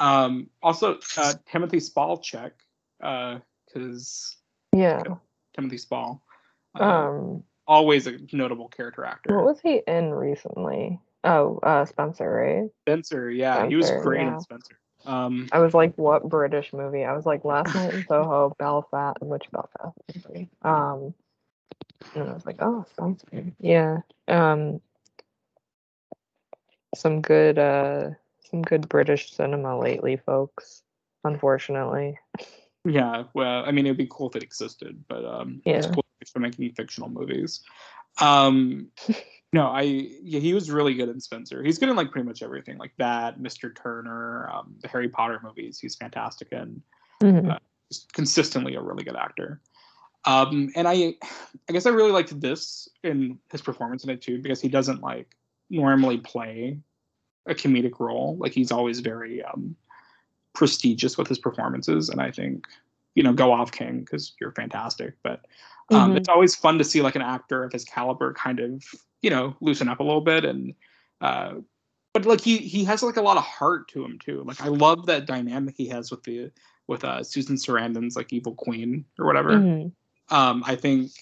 Um, also, uh, Timothy Spalchek, because yeah. Timothy Spall. Uh, Um, always a notable character actor. what was he in recently? Oh, uh, Spencer, right? Spencer, yeah, he was great yeah. in Spencer. Um, I was like, what British movie? I was like, Last Night in Soho, [laughs] Belfast, which Belfast movie? Um, and I was like, oh, Spencer. Yeah. Um, some good, uh, some good British cinema lately, folks. Unfortunately. yeah, well, I mean, it'd be cool if it existed, but um, it's Yeah. cool for making fictional movies. Um, [laughs] no, I yeah, he was really good in Spencer. He's good in like pretty much everything, like that, Mr. Turner, um, the Harry Potter movies. He's fantastic in. Mhm. Uh, consistently a really good actor. Um, and I, I guess I really liked this in his performance in it too because he doesn't like normally play a comedic role. Like he's always very um, prestigious with his performances, and I think you know go off King because you're fantastic. But um, Mhm. it's always fun to see like an actor of his caliber kind of you know loosen up a little bit and. Uh, but like he he has like a lot of heart to him too. Like I love that dynamic he has with the with uh, Susan Sarandon's like evil queen or whatever. Mhm. Um, I think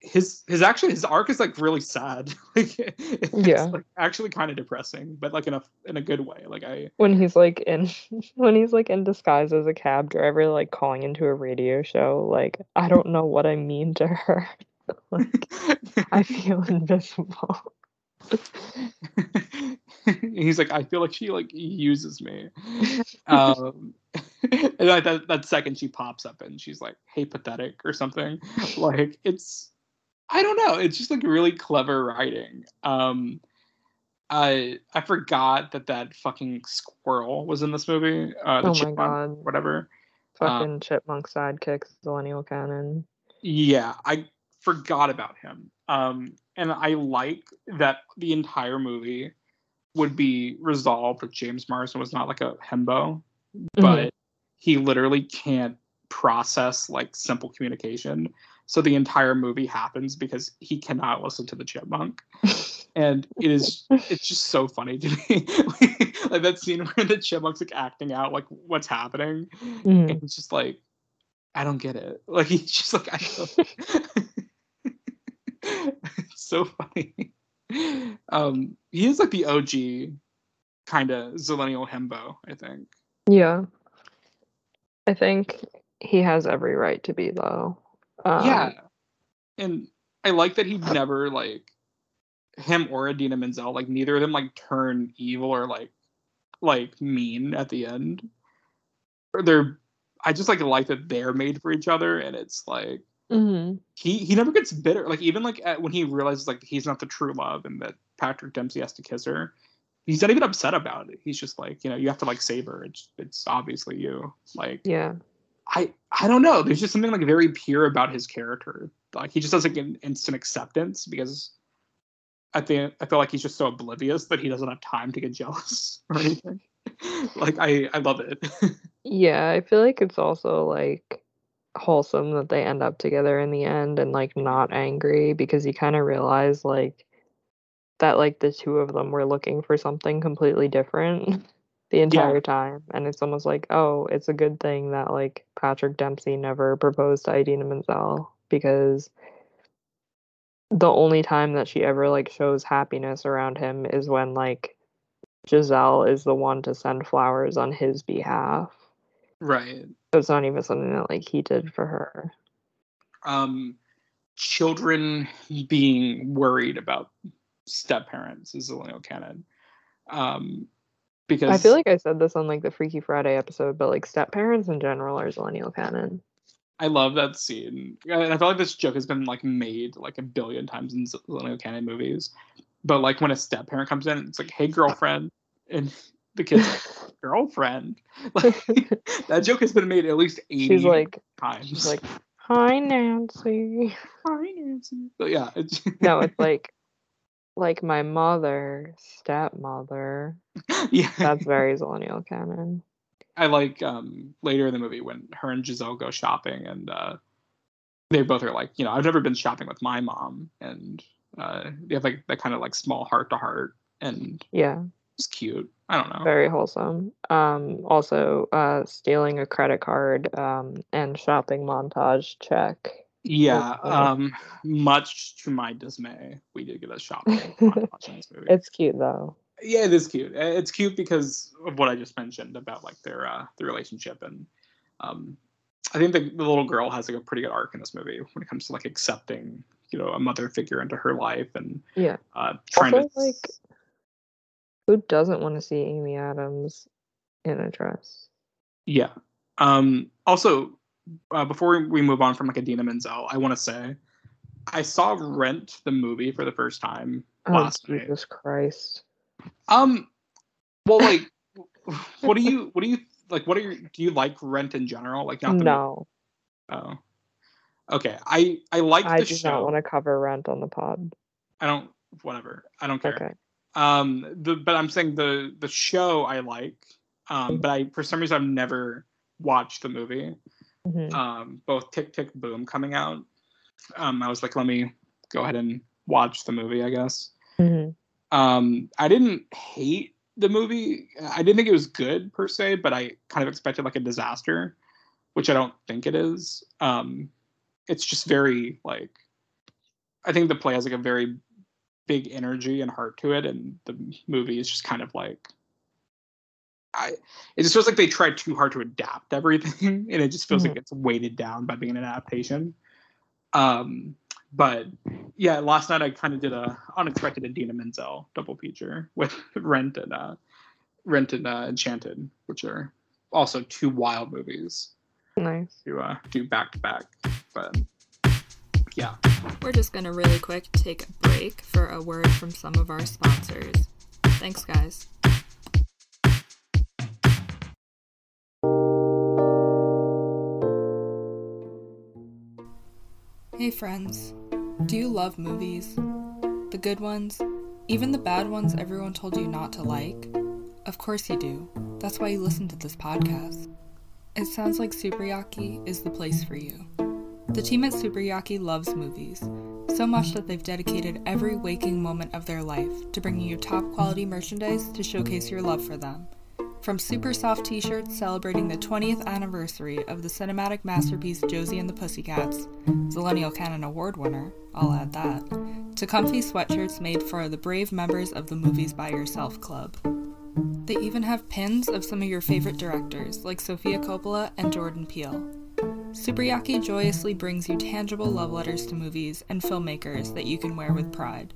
his his actually his arc is like really sad. [laughs] like it's Yeah. like actually kind of depressing, but like in a in a good way. Like I when he's like in [laughs] when he's like in disguise as a cab driver like calling into a radio show like i don't know what i mean to her [laughs] like i feel invisible he's like I feel like she like uses me. Um and like that, that second she pops up and she's like, hey pathetic or something. Like it's I don't know, it's just like really clever writing. Um I I forgot that that fucking squirrel was in this movie. Uh the oh my god whatever. fucking chipmunk sidekick Zillennial canon Yeah, I forgot about him. Um, and I like that the entire movie would be resolved with James Marsden was not like a hembo, but he literally can't process like simple communication. So the entire movie happens because he cannot listen to the chipmunk. [laughs] And it is it's just so funny to me. [laughs] like that scene where the chipmunk's like acting out like what's happening. Mhm. And it's just like, I don't get it. [laughs] Like he's just like, I don't. it's so funny. Um, he is like the OG kind of Zillennial himbo, I think. yeah i think he has every right to be though um, yeah, and I like that he never like him or Idina Menzel, like neither of them like turn evil or like like mean at the end. Or they're I just like like that they're made for each other, and it's like mhm. he he never gets bitter. Like even like at, when he realizes like he's not the true love and that Patrick Dempsey has to kiss her, he's not even upset about it. He's just like you know you have to like save her. It's it's obviously you. Like yeah I I don't know. There's just something like very pure about his character. Like he just like an instant acceptance because I think I feel like he's just so oblivious that he doesn't have time to get jealous [laughs] or anything. like I I love it. Yeah, I feel like it's also like wholesome that they end up together in the end and like not angry because you kind of realize like that like the two of them were looking for something completely different [laughs] the entire time and it's almost like oh it's a good thing that like Patrick Dempsey never proposed to Idina Menzel because the only time that she ever like shows happiness around him is when like Giselle is the one to send flowers on his behalf. right. So it's not even something that like he did for her. Um, children being worried about step parents is Zillennial canon. Um, because I feel like I said this on like the Freaky Friday episode, but like step parents in general are Zillennial canon. I love that scene. And I feel like this joke has been like made like a billion times in Zillennial Canon movies. But like when a step parent comes in, it's like, hey girlfriend. And the kid's like, [laughs] girlfriend. [laughs] Like that joke has been made at least 80 She's like times. she's like, Hi Nancy. [laughs] hi Nancy. But yeah, it's No, it's like like my mother, stepmother. [laughs] yeah. That's [laughs] very Zillennial canon. I like um later in the movie when her and Giselle go shopping and uh they both are like, you know, I've never been shopping with my mom and uh they have like that kind of like small heart to heart and Yeah, it's cute. I don't know. very wholesome. Um also uh stealing a credit card um and shopping montage check. Yeah, oh. um much to my dismay, we did get a shot [laughs] in this movie. It's cute though. yeah, it is cute. Uh, It's cute because of what I just mentioned about like their uh their relationship and um I think the, the little girl has like a pretty good arc in this movie when it comes to like accepting, you know, a mother figure into her life and Yeah. uh trying Also, to like, who doesn't want to see Amy Adams in a dress? Yeah. Um, also, uh, before we move on from like Idina Menzel, I want to say I saw Rent the movie for the first time Oh, last night. Jesus Christ. Um, well, like, what do you, what do you like? What are your, do you like Rent in general? Like, not the No, movie? Oh, okay. I I like I the do show. not want to cover rent on the pod. I don't. Whatever. I don't care. Okay. Um, the but I'm saying the the show I like. Um, but I for some reason I've never watched the movie. Mhm. um, both Tick Tick Boom coming out. Um, I was like, let me go ahead and watch the movie, I guess. Mhm. Um, I didn't hate the movie. I didn't think it was good per se, but I kind of expected like a disaster, which I don't think it is. Um, it's just very like I think the play has like a very big energy and heart to it, and the movie is just kind of like. I, it just feels like they tried too hard to adapt everything, [laughs] and it just feels Mhm. like it's weighted down by being an adaptation. Um, but yeah, last night I kind of did a unexpected Idina Menzel double feature with [laughs] Rent and uh, Rent and uh, Enchanted, which are also two wild movies Nice. to uh, do back to back. But yeah, We're just gonna really quick take a break for a word from some of our sponsors. Thanks, guys. Hey, friends. Do you love movies? The good ones? Even the bad ones everyone told you not to like? Of course you do. That's why you listen to this podcast. It sounds like Superyaki is the place for you. The team at Superyaki loves movies, so much that they've dedicated every waking moment of their life to bringing you top quality merchandise to showcase your love for them. From super soft t shirts celebrating the 20th anniversary of the cinematic masterpiece Josie and the Pussycats, Zillennial Canon Award winner, I'll add that, to comfy sweatshirts made for the brave members of the Movies by Yourself Club. They even have pins of some of your favorite directors, like Sofia Coppola and Jordan Peele. Superyaki joyously brings you tangible love letters to movies and filmmakers that you can wear with pride.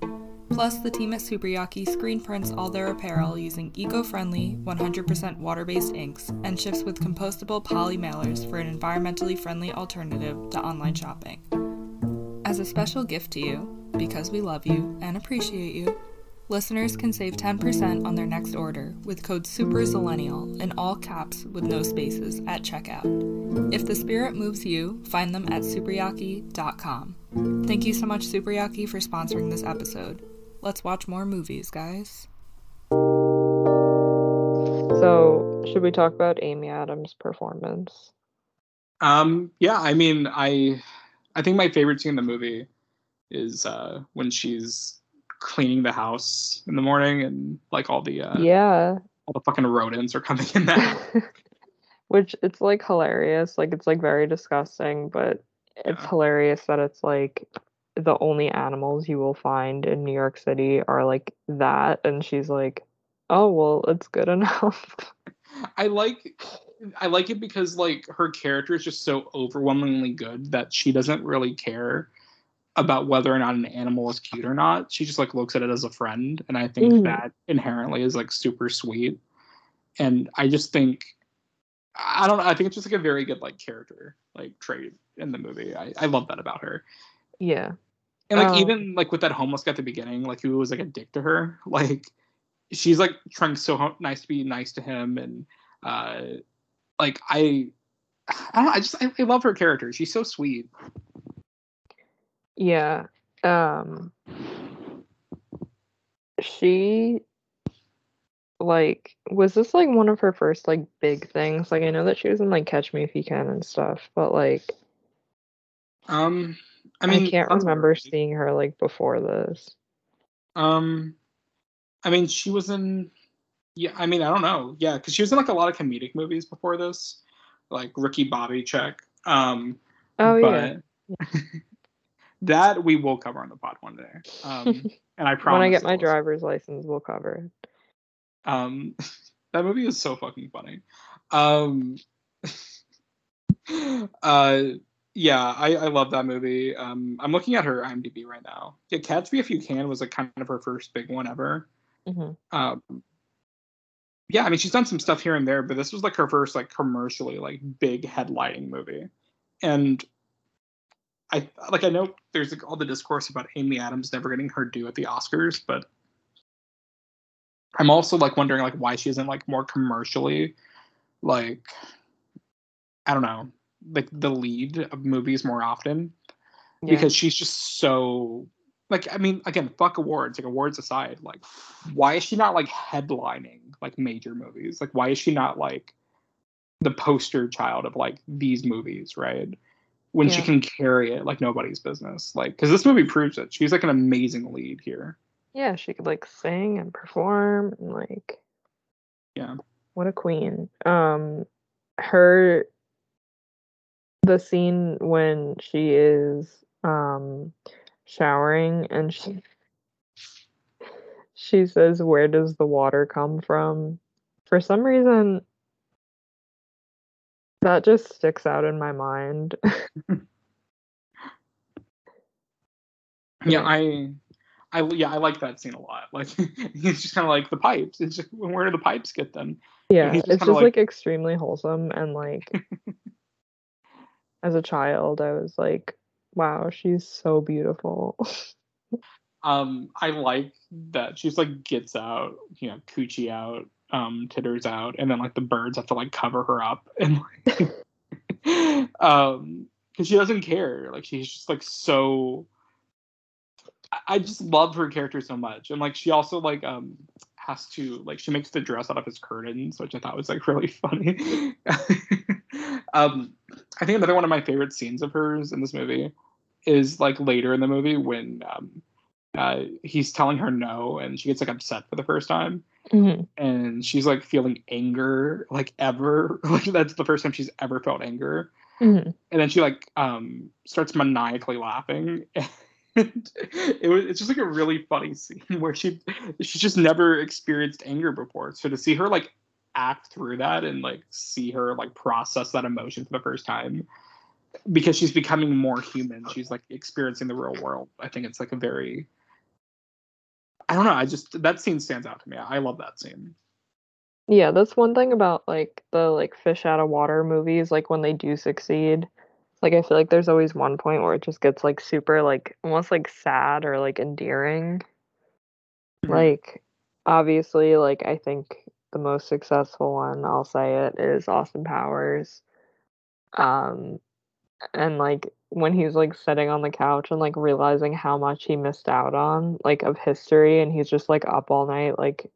Plus, the team at Superyaki screen prints all their apparel using eco friendly, 100% water based inks and ships with compostable poly mailers for an environmentally friendly alternative to online shopping. As a special gift to you, because we love you and appreciate you, listeners can save 10% on their next order with code SUPERZillennial in all caps with no spaces at checkout. If the spirit moves you, find them at superyaki.com. Thank you so much, Superyaki, for sponsoring this episode. Let's watch more movies, guys. So, should we talk about Amy Adams' performance? um, yeah. I mean, I I think my favorite scene in the movie is uh, when she's cleaning the house in the morning and like all the uh, yeah. all the fucking rodents are coming in there. [laughs] Which it's like hilarious. Like it's like very disgusting, but it's Yeah. hilarious that it's like the only animals you will find in New York City are like that and she's like, "Oh, well, it's good [laughs] enough." I like I like it because like her character is just so overwhelmingly good that she doesn't really care about whether or not an animal is cute or not. She just like looks at it as a friend, and I think Mhm. that inherently is like super sweet. And I just think I don't know. I think it's just like a very good like character like trait in the movie. I, I love that about her. yeah. And like Um, even like with that homeless guy at the beginning, like who was like a dick to her, [laughs] like she's like trying so nice to be nice to him, and uh like I, I don't know, I just I, I love her character. She's so sweet. Yeah. Um she like was this like one of her first like big things? Like I know that she was in like Catch Me If You Can and stuff, but like Um, I mean, I, can't remember seeing her like before this. Um, I mean, she was in. Yeah, I mean, I don't know. Yeah, because she was in like a lot of comedic movies before this, like Ricky Bobby Check. Um, Oh yeah. but [laughs] that we will cover on the pod one day. Um, [laughs] and I promise. when I get my driver's license, we'll cover it. Um, [laughs] that movie is so fucking funny. Um, uh, yeah, I, I love that movie. Um, I'm looking at her IMDb right now. Yeah, Catch Me If You Can was like kind of her first big one ever. hmm Um, yeah, I mean she's done some stuff here and there, but this was like her first like commercially like big headlining movie, and I like I know there's like all the discourse about Amy Adams never getting her due at the Oscars, but I'm also like wondering like why she isn't like more commercially like I don't know like the lead of movies more often Yeah. because she's just so like I mean again fuck awards like awards aside like why is she not like headlining like major movies like why is she not like the poster child of like these movies right when she can carry it like nobody's business like because this movie proves it she's like an amazing lead here yeah, she could like sing and perform and like Yeah. What a queen. Um her the scene when she is um showering and she she says, Where does the water come from? For some reason, that just sticks out in my mind. Yeah, I, I yeah, I like that scene a lot. [laughs] Like he's just kind of like the pipes. It's just where do the pipes get them? yeah, it's just just like, like- extremely wholesome and like [laughs] as a child I was like, wow, she's so beautiful. [laughs] Um, I like that she's like gets out, you know, coochie out, um, titters out, and then like the birds have to like cover her up [laughs] and like, [laughs] um, because she doesn't care. Like she's just like so. I- just love her character so much, and like she also like um has to like she makes the dress out of his curtains, which I thought was like really [laughs] funny. um, I think another one of my favorite scenes of hers in this movie is like later in the movie when um uh, he's telling her no and she gets like upset for the first time Mhm. and she's like feeling anger like ever [laughs] like that's the first time she's ever felt anger Mhm. and then she like um starts maniacally laughing [laughs] it was it's just like a really funny scene where she she's just never experienced anger before so to see her like act through that and like see her like process that emotion for the first time because she's becoming more human she's like experiencing the real world i think it's like a very i don't know i just that scene stands out to me i love that scene Yeah, that's one thing about like the like fish out of water movies, like when they do succeed. Like I feel like there's always one point where it just gets like super like almost like sad or like endearing. Mhm. Like obviously like I think the most successful one, I'll say it, is Austin Powers. Um and like when he's like sitting on the couch and like realizing how much he missed out on like of history and he's just like up all night like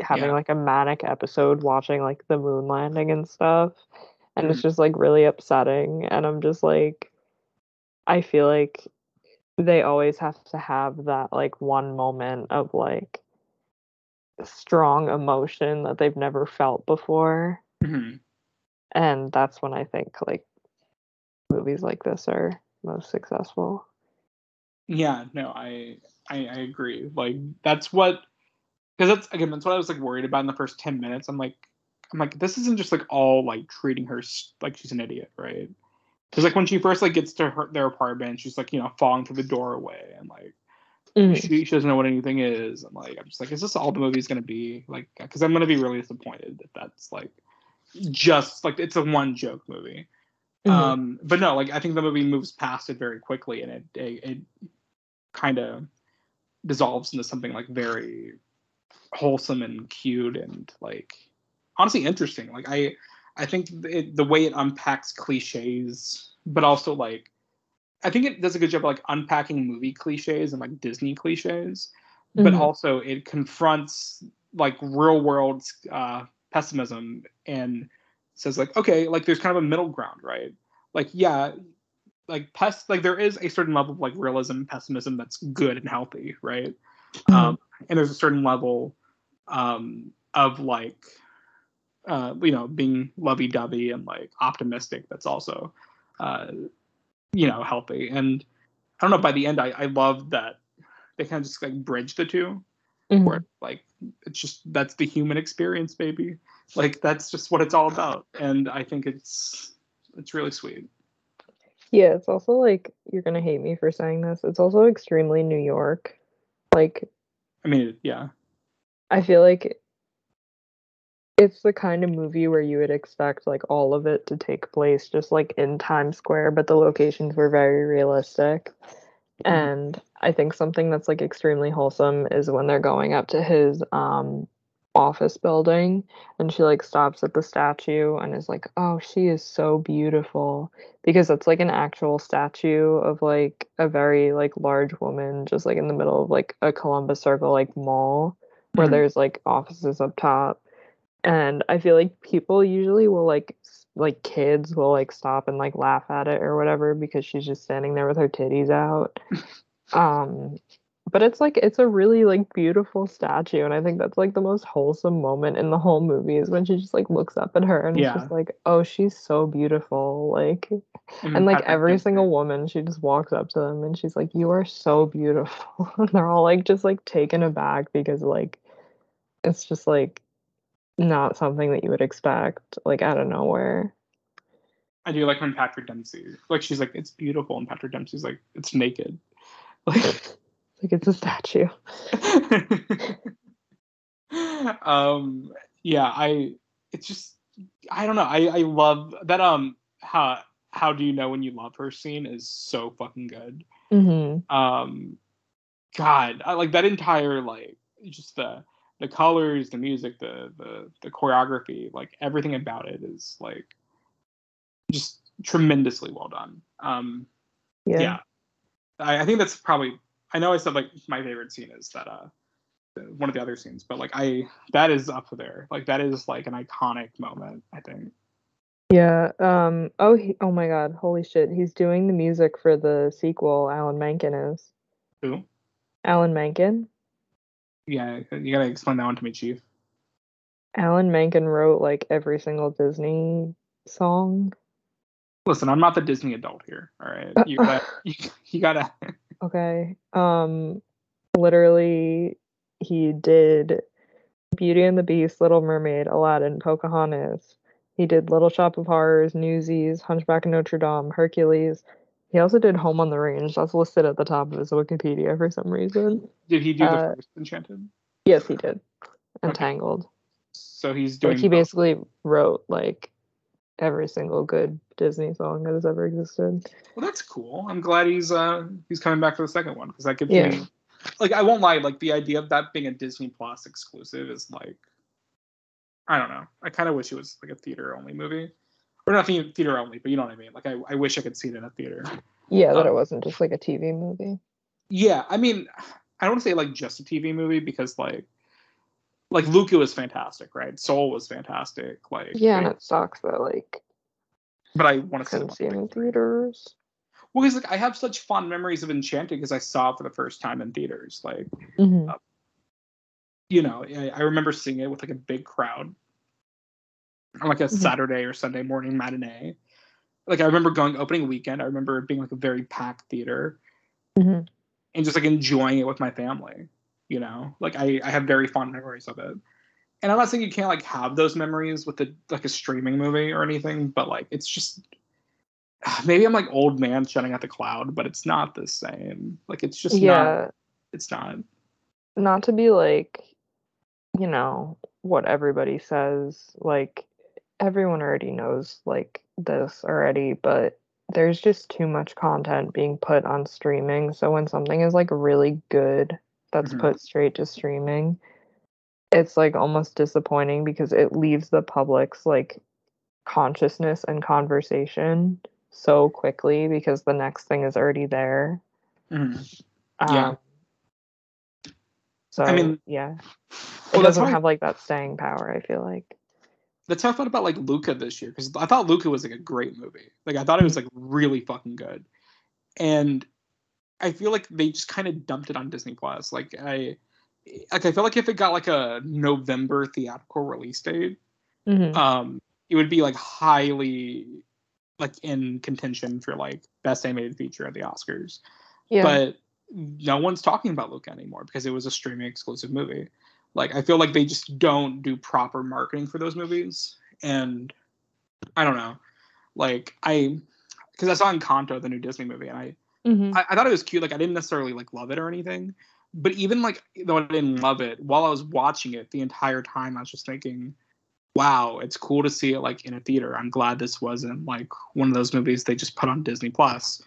having Yeah. like a manic episode watching like the moon landing and stuff and it's Mhm. just like really upsetting and i'm just like i feel like they always have to have that like one moment of like strong emotion that they've never felt before Mhm. and that's when i think like movies like this are most successful Yeah, no, I, I I agree. Like that's what because that's again that's what I was like worried about in the first ten minutes. I'm like I'm like this isn't just like all like treating her like she's an idiot, right? Because like when she first like gets to her their apartment, she's like you know falling through the doorway and like Mhm. she she doesn't know what anything is. I'm like I'm just like is this all the movie's gonna be like? Because I'm gonna be really disappointed if that's like just like it's a one joke movie. Mhm. Um, but no, like I think the movie moves past it very quickly, and it it, it kind of dissolves into something like very wholesome and cute and like honestly interesting. Like I I think it, the way it unpacks cliches, but also like I think it does a good job of like unpacking movie cliches and like Disney cliches, but Mhm. also it confronts like real world uh, pessimism and says like okay like there's kind of a middle ground right like yeah like pest like there is a certain level of like realism pessimism that's good and healthy right um and there's a certain level um of like uh you know being lovey-dovey and like optimistic that's also uh you know healthy and i don't know by the end i i love that they kind of just like bridge the two Mhm. where like it's just that's the human experience baby like that's just what it's all about and i think it's it's really sweet Yeah, it's also like you're gonna hate me for saying this. It's also extremely New York. Like i mean yeah I feel like it's the kind of movie where you would expect like all of it to take place just like in Times Square, but the locations were very realistic. Mhm. And I think something that's like extremely wholesome is when they're going up to his um office building and she like stops at the statue and is like, "Oh, she is so beautiful." Because it's like an actual statue of like a very like large woman just like in the middle of like a Columbus Circle like mall where Mhm. there's like offices up top. And I feel like people usually will like like kids will like stop and like laugh at it or whatever because she's just standing there with her titties out. [laughs] Um but it's like it's a really like beautiful statue, and I think that's like the most wholesome moment in the whole movie is when she just like looks up at her and it's just like, oh, she's so beautiful, like, And, and like every single woman, she just walks up to them and she's like, you are so beautiful, [laughs] and they're all like just like taken aback because like it's just like not something that you would expect like out of nowhere. I do like when Patrick Dempsey, like she's like, it's beautiful, and Patrick Dempsey's like, it's naked. Like, [laughs] [laughs] Like it's a statue. [laughs] um, yeah, I, it's just, I don't know. I, I love that. Um, how, how do you know when you love her scene is so fucking good. Mm-hmm. Um, God, I like that entire like just the the colors, the music, the the the choreography, like everything about it is like just tremendously well done. Um, Yeah. yeah, I, I think that's probably. I know I said like my favorite scene is that uh one of the other scenes, but like I that is up there. Like that is like an iconic moment. I think. Yeah. Um. Oh. He, oh my God. Holy shit. He's doing the music for the sequel. Alan Menken is. Who? Alan Menken. Yeah, you gotta explain that one to me, Chief. Alan Menken wrote like every single Disney song. Listen, I'm not the Disney adult here. All right, you [laughs] gotta, you, you gotta. [laughs] Okay. Um. Literally, he did Beauty and the Beast, Little Mermaid, Aladdin, Pocahontas. He did Little Shop of Horrors, Newsies, Hunchback of Notre Dame, Hercules. He also did Home on the Range. That's listed at the top of his Wikipedia for some reason. Did he do the Uh, first Enchanted? Yes, he did. Entangled. Okay. So he's doing. Like he both. basically wrote like every single good Disney song that has ever existed. Well, that's cool. I'm glad he's uh he's coming back for the second one because that gives Yeah. me like I won't lie, like the idea of that being a Disney Plus exclusive is like I don't know. I kind of wish it was like a theater only movie, or not theater only, but you know what I mean. Like I, I wish I could see it in a theater. Yeah, that Oh. it wasn't just like a TV movie. Yeah, I mean, I don't want to say like just a TV movie because like like Luca was fantastic, right? Soul was fantastic, like Yeah, and it sucks that like but I want to see couldn't them see it in theaters. Well, because like I have such fond memories of Enchanted because I saw it for the first time in theaters. Like Mhm. you know, I, I remember seeing it with like a big crowd on like a Mhm. Saturday or Sunday morning matinee. Like I remember going opening weekend. I remember it being like a very packed theater Mhm. and just like enjoying it with my family. You know, like I, I have very fond memories of it. And I'm not saying you can't like have those memories with a like a streaming movie or anything, but like it's just [sighs] maybe I'm like old man shutting out the cloud, but it's not the same. Like it's just not. Yeah, It's not. not to be like, you know, what everybody says. Like everyone already knows like this already, but there's just too much content being put on streaming. So when something is like really good that's Mhm. put straight to streaming, it's like almost disappointing because it leaves the public's like consciousness and conversation so quickly because the next thing is already there. Mhm. Yeah. Um, so I mean- yeah, it Well, doesn't have like that staying power. I feel like. That's how I felt about like Luca this year because I thought Luca was like a great movie. Like I thought it was like really fucking good, and I feel like they just kind of dumped it on Disney Plus. Like I, like I feel like if it got like a November theatrical release date, Mhm. um, it would be like highly like in contention for like best animated feature at the Oscars. yeah, But no one's talking about Luca anymore because it was a streaming exclusive movie. Like I feel like they just don't do proper marketing for those movies, and I don't know. Like I, because I saw Encanto, the new Disney movie, and I, Mhm. I I thought it was cute. Like I didn't necessarily like love it or anything, but even like though I didn't love it, while I was watching it the entire time, I was just thinking, wow, it's cool to see it like in a theater. I'm glad this wasn't like one of those movies they just put on Disney Plus.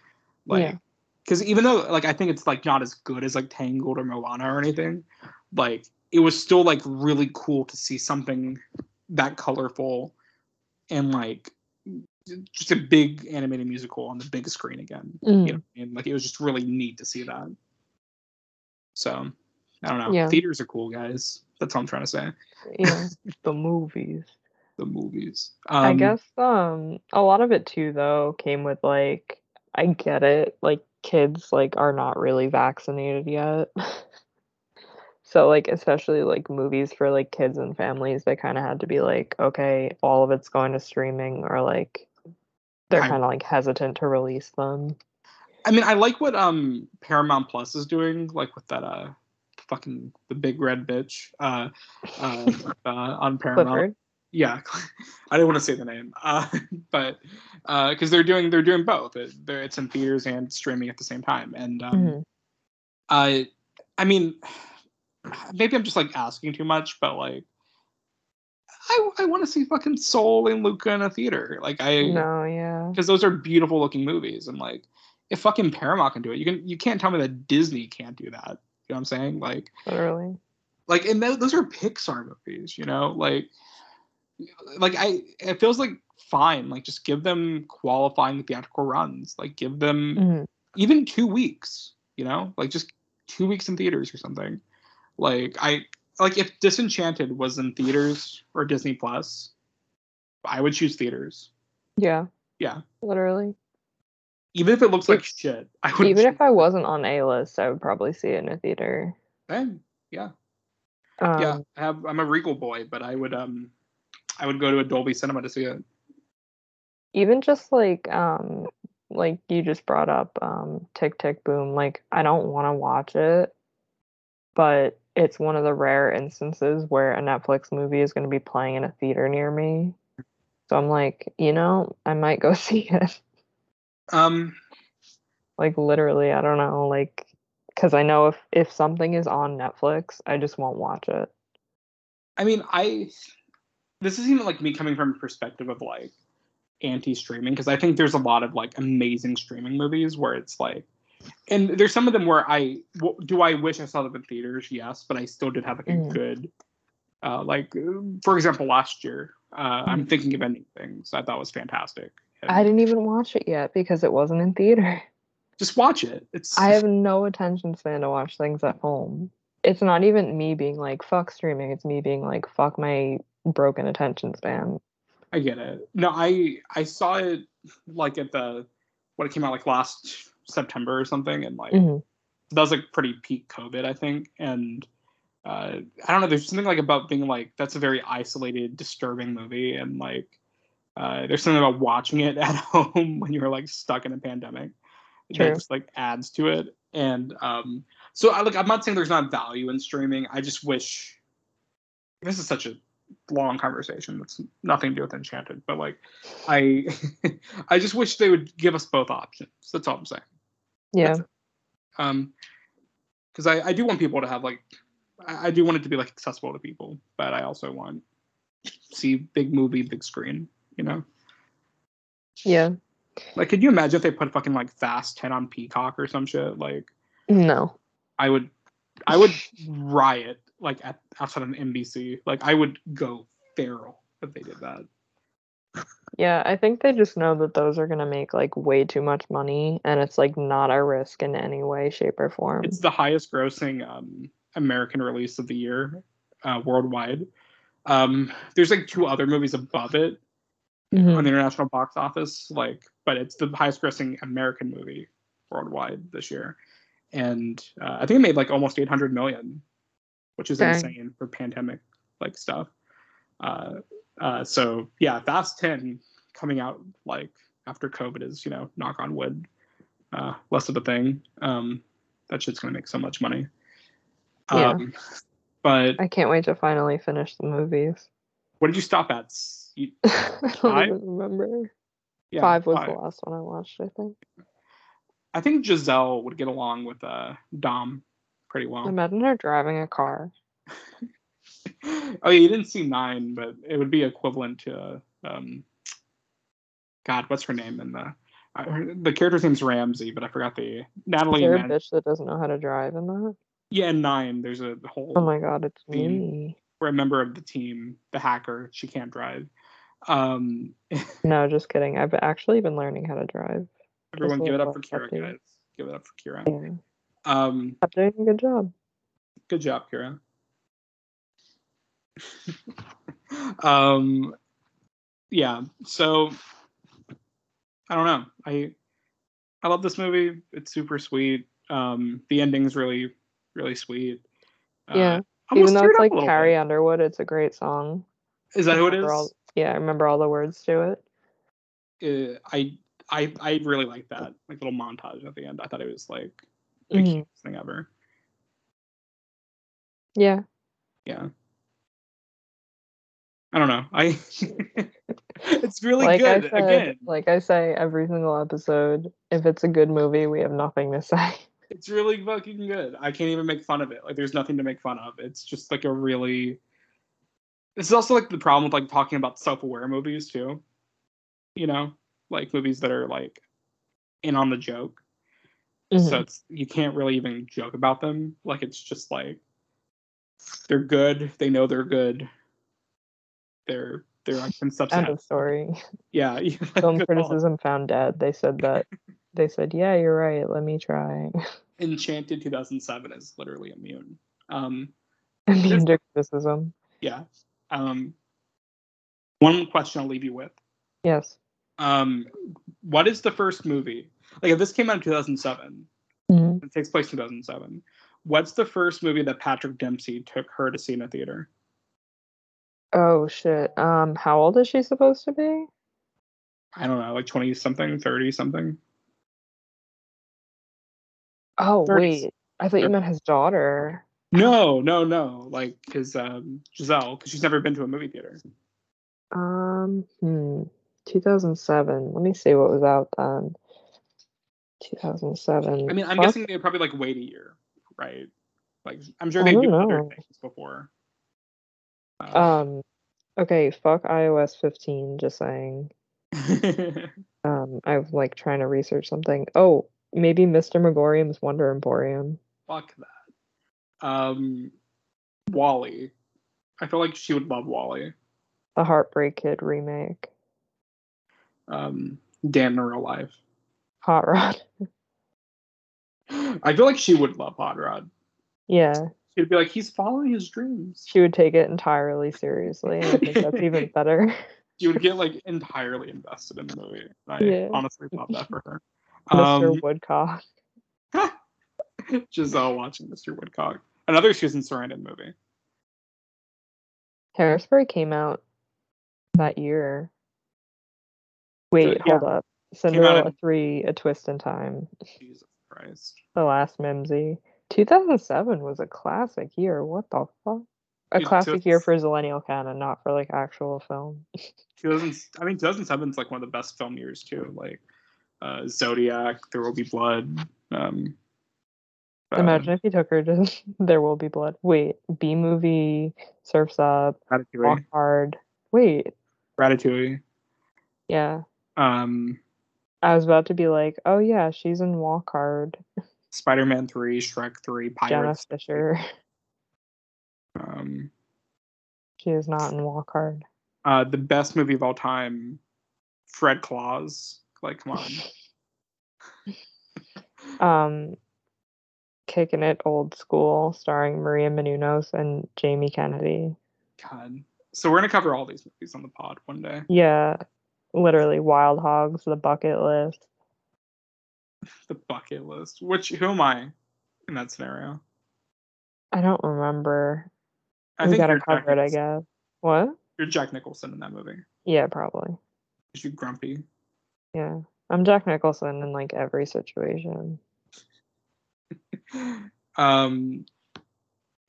Like Yeah. because even though like I think it's like not as good as like Tangled or Moana or anything, like it was still like really cool to see something that colorful and like just a big animated musical on the big screen again. Mhm. You know, and like it was just really neat to see that. So I don't know. Yeah. Theaters are cool, guys. That's all I'm trying to say. yeah, [laughs] the movies. The movies. Um, I guess um a lot of it too though came with like I get it like kids like are not really vaccinated yet. [laughs] so like especially like movies for like kids and families, they kind of had to be like, okay, all of it's going to streaming or like they're kind of like hesitant to release them. I mean, I like what um Paramount Plus is doing, like with that uh fucking the big red bitch uh, uh, [laughs] uh on Paramount. Clifford. Yeah, [laughs] I didn't want to say the name, uh, [laughs] but because they're doing they're doing both. It, it's in theaters and streaming at the same time, and um, Mhm. I I mean, maybe I'm just like asking too much, but like. I, I want to see fucking Soul and Luca in a theater. Like I No, yeah. because those are beautiful looking movies and like if fucking paramount can do it you can you can't tell me that disney can't do that you know what i'm saying like Literally. like and tho- those are pixar movies you know like like i it feels like fine like just give them qualifying theatrical runs like give them Mhm. even two weeks you know like just two weeks in theaters or something like i like if disenchanted was in theaters or disney plus i would choose theaters Yeah. Yeah. Literally. even if it looks like shit i would Even choose if I wasn't on A list, I would probably see it in a theater. Then, yeah, Um, yeah. I have, I'm a Regal boy, but I would um, I would go to a Dolby Cinema to see it. even just like um like you just brought up um tick tick boom like i don't want to watch it but it's one of the rare instances where a netflix movie is going to be playing in a theater near me. So i'm like you know i might go [laughs] see it. Um, like literally i don't know like because i know if if something is on netflix i just won't watch it. I mean, I this isn't even like me coming from a perspective of like anti-streaming because I think there's a lot of like amazing streaming movies where it's like, and there's some of them where I do I wish I saw them in theaters, yes, but I still did have like a Mhm. good, uh, like for example, last year, uh, I'm thinking of ending things. I thought was fantastic. And i didn't even watch it yet because it wasn't in theater just watch it. It's I have no attention span to watch things at home. It's not even me being like fuck streaming. It's me being like fuck my broken attention span. I get it. No, I I saw it like at the when it came out like last September or something, and like Mhm. that was like pretty peak COVID, I think. And uh, I don't know. There's something like about being like that's a very isolated, disturbing movie, and like uh, there's something about watching it [laughs] at home when you're like stuck in a pandemic True. that just like adds to it. And um, so I like I'm not saying there's not value in streaming. I just wish this is such a long conversation that's nothing to do with Enchanted, but like I [laughs] I just wish they would give us both options. That's all I'm saying. Yeah. Um, because I I do want people to have like I, I do want it to be like accessible to people, but I also want see big movie, big screen. You know, Yeah. like could you imagine if they put fucking like Fast Ten on Peacock or some shit? Like No. I would I would riot like at outside of NBC. Like I would go feral if they did that. Yeah, I think they just know that those are gonna make like way too much money and it's like not a risk in any way, shape, or form. It's the highest grossing um, American release of the year uh, worldwide. Um, there's like two other movies above it Mhm. on the international box office, like, but it's the highest grossing American movie worldwide this year, and uh, I think it made like almost 800 million, which is Dang. insane for pandemic like stuff. Uh, uh, so yeah, Fast 10 coming out like after COVID is you know knock on wood, uh, less of a thing. Um, that shit's gonna make so much money. Yeah. Um, but I can't wait to finally finish the movies. what did you stop at? You, [laughs] I don't Five? even remember. yeah, five was five. the last one I watched, I think. I think Giselle would get along with uh, Dom pretty well. Imagine her driving a car. [laughs] [laughs] oh yeah, you didn't see nine, but it would be equivalent to um, God, what's her name in the uh, her- the character's name's Ramsey, but I forgot the Is Natalie. there a bitch that doesn't know how to drive in that? yeah, in nine, there's a whole Oh my god, it's me. we're a member of the team, the hacker. She can't drive. Um, [laughs] No, just kidding. I've actually been learning how to drive. everyone, give it up for Kyra, guys. Give it up for Kyra. Yeah. Um, I'm doing a good job. good job, Kyra. [laughs] um, yeah. So I don't know. I I love this movie. It's super sweet. Um, the ending's really, really sweet. Uh, Yeah. Even though it's like Carrie bit. Underwood, it's a great song. Is that who it is? All- yeah, I remember all the words to it. uh, I I I really like that like little montage at the end. I thought it was like the Mhm. cutest thing ever. Yeah. Yeah. I don't know. I [laughs] it's really like good. Said, Again, like I say every single episode, if it's a good movie, we have nothing to [laughs] say. it's really fucking good. I can't even make fun of it. Like there's nothing to make fun of. It's just like a really This is also like the problem with like talking about self-aware movies too. You know, like movies that are like in on the joke. So Mhm. it's you can't really even joke about them. Like it's just like they're good. They know they're good. They're they're like concepts. End of story. Yeah. [laughs] Film [laughs] criticism found dead. They said that. They said, "Yeah, you're right. Let me try." [laughs] Enchanted 2007 is literally immune. Um, Immune to criticism. yeah. Um, one question I'll leave you with. Yes. Um, what is the first movie? Like if this came out in 2007, Mhm. it takes place in 2007. What's the first movie that Patrick Dempsey took her to see in a theater? Oh shit. Um, how old is she supposed to be? I don't know, like 20 something, 30 something. Oh 30s. wait, I thought you meant his daughter. No, no, no. Like his um, Giselle, because she's never been to a movie theater. Um, hmm. 2007. Let me see what was out then. 2007. I mean, I'm guessing they probably like wait a year, right? Like I'm sure they don't other things before. Um, okay, fuck iOS 15, just saying. [laughs] Um, I'm like trying to research something. Oh, maybe Mr. Magorium's Wonder Emporium. fuck that. Um, WALL-E. I feel like she would love WALL-E. The Heartbreak Kid remake. Um, Dan in real life. Hot Rod. [gasps] I feel like she would love Hot Rod. Yeah, She'd be like, he's following his dreams. she would take it entirely seriously. I think that's [laughs] even better. She would get like entirely invested in the movie. I Yeah. honestly love that for her. [laughs] Mr. Um, Woodcock. [laughs] Giselle watching Mr. Woodcock. Another Susan Sarandon movie. Hairspray came out that year. Wait, yeah. hold up. Cinderella in- 3, A Twist in Time. Jesus Christ. The Last Mimsy. 2007 was a classic year. What the fuck? A Dude, classic year 2000 for Zillennial canon, not for like actual film. [laughs] 2000, I mean, 2007 is like one of the best film years too. Like uh, Zodiac, There Will Be Blood. Um, Imagine if you took her to [laughs] There Will Be Blood. Wait, Bee Movie, Surfs Up, Walk Hard. Wait, Ratatouille. yeah. Um, I was about to be like, oh yeah, she's in Walk Hard. [laughs] Spider-Man 3, Shrek 3, Pirates. Jenna. Fischer. Um, She is not in Walk Hard. uh, the best movie of all time, Fred Claus. Like, come on. [laughs] Um, Kicking It Old School, starring Maria Menounos and Jamie Kennedy. God. So we're gonna cover all these movies on the pod one day. Yeah, literally Wild Hogs, The Bucket List. [laughs] The bucket list. Which who am I in that scenario? I don't remember. I we gotta cover it, I guess. What? You're Jack Nicholson in that movie. Yeah, probably. Is you grumpy? Yeah. I'm Jack Nicholson in like every situation. [laughs] um,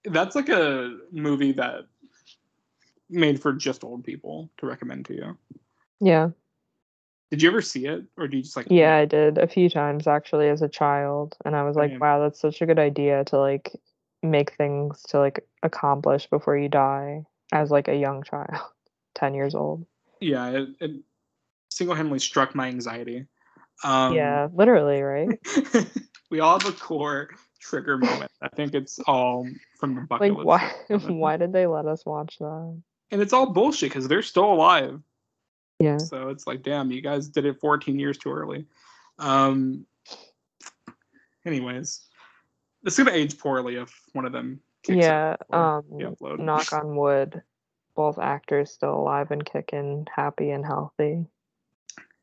that's like a movie that made for just old people to recommend to you. Yeah. Did you ever see it, or do you just like? Yeah, I did a few times actually as a child. And I was like, wow, that's such a good idea to like make things to like accomplish before you die as like a young child, [laughs] 10 years old. Yeah, it, it single-handedly struck my anxiety. Um, yeah, literally, right? [laughs] we all have a core trigger moment. I think it's all from the bucket like why [laughs] why did they let us watch that? And it's all bullshit because they're still alive. Yeah. So it's like, damn, you guys did it 14 years too early. Um. Anyways, this is gonna age poorly if one of them. Kicks Yeah, um knock on wood. Both actors still alive and kicking, happy and healthy.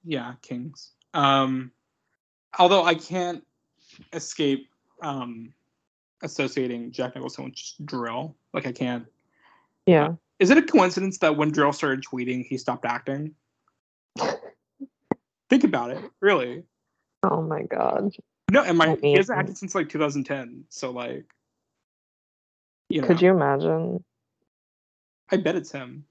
Yeah, Kings. Um. although I can't escape um, associating Jack Nicholson with just dril. Like I can't. Yeah. Is it a coincidence that when dril started tweeting, he stopped acting? Think about it, really. Oh my god. No, and my I he hasn't acted since like 2010. So like, you know, Could you imagine? I bet it's him.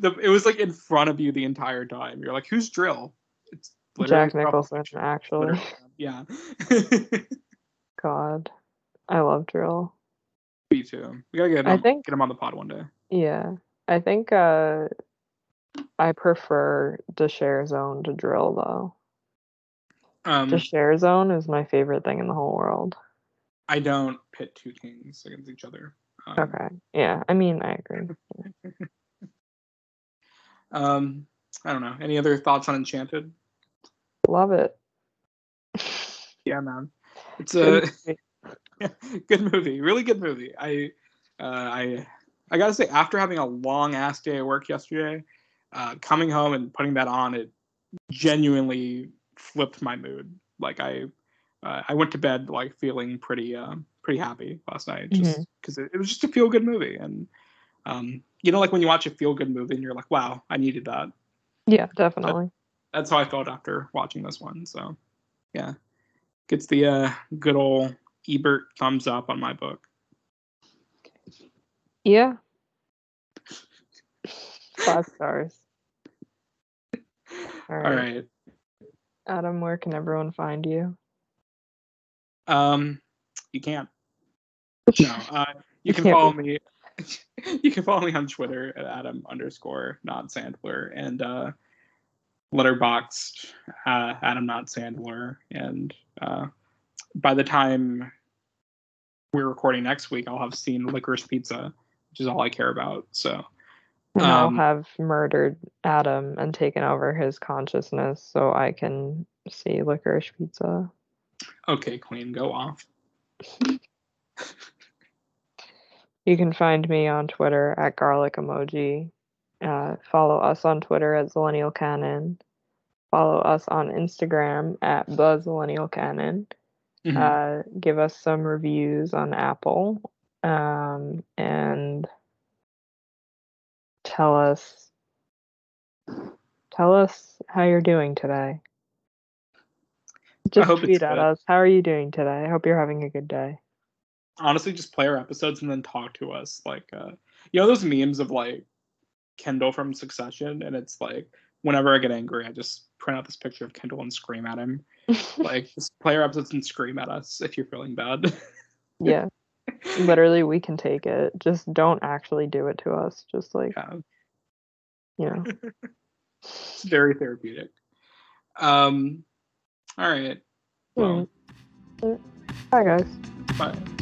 the, it was like in front of you the entire time. You're like, who's dril? It's Jack Nicholson, actually. Yeah. [laughs] God. I love dril. Me too. We gotta get him, I think- get him on the pod one day. Yeah. I think uh I prefer the share zone to dril though. Um, The share zone is my favorite thing in the whole world. I don't pit two kings against each other. Um, Okay. Yeah. I mean I agree. [laughs] Um, I don't know. Any other thoughts on Enchanted? Love it. Yeah, man. It's a movie. [laughs] [laughs] good movie. Really good movie. I, uh, I, I gotta say, after having a long ass day at work yesterday, uh, coming home and putting that on, it genuinely flipped my mood. Like I, uh, I went to bed like feeling pretty, uh, pretty happy last night, just because it, it was just a feel good movie, and um, you know, like when you watch a feel good movie and you're like, wow, I needed that. Yeah, definitely. That's how I felt after watching this one. So, yeah, gets the uh, good old Ebert thumbs up on my book. Yeah. [laughs] Five stars. All right. All right. Adam, where can everyone find you? Um, you can't. [laughs] No. Uh, you can follow me. [laughs] you can follow me on Twitter at Adam underscore not Sandler and uh, Letterboxd uh, Adam not Sandler. And uh, by the time we're recording next week, I'll have seen Licorice Pizza, which is all I care about. So And I'll Um, have murdered Adam and taken over his consciousness so I can see licorice pizza. okay, Queen, go off. [laughs] You can find me on Twitter at garlic emoji. Uh, follow us on Twitter at Zillennial Canon. Follow us on Instagram at the Zillennial Canon. Mhm. Uh, give us some reviews on Apple. Um, and tell us tell us how you're doing today. Just tweet at good. us. How are you doing today? I hope you're having a good day. honestly just play our episodes and then talk to us like uh you know those memes of like kendall from succession and it's like whenever i get angry i just print out this picture of kendall and scream at him [laughs] like just play our episodes and scream at us if you're feeling bad [laughs] yeah. Literally, we can take it. Just don't actually do it to us. Just like, yeah you know. [laughs] it's very therapeutic um all right well Mm. Bye, guys. bye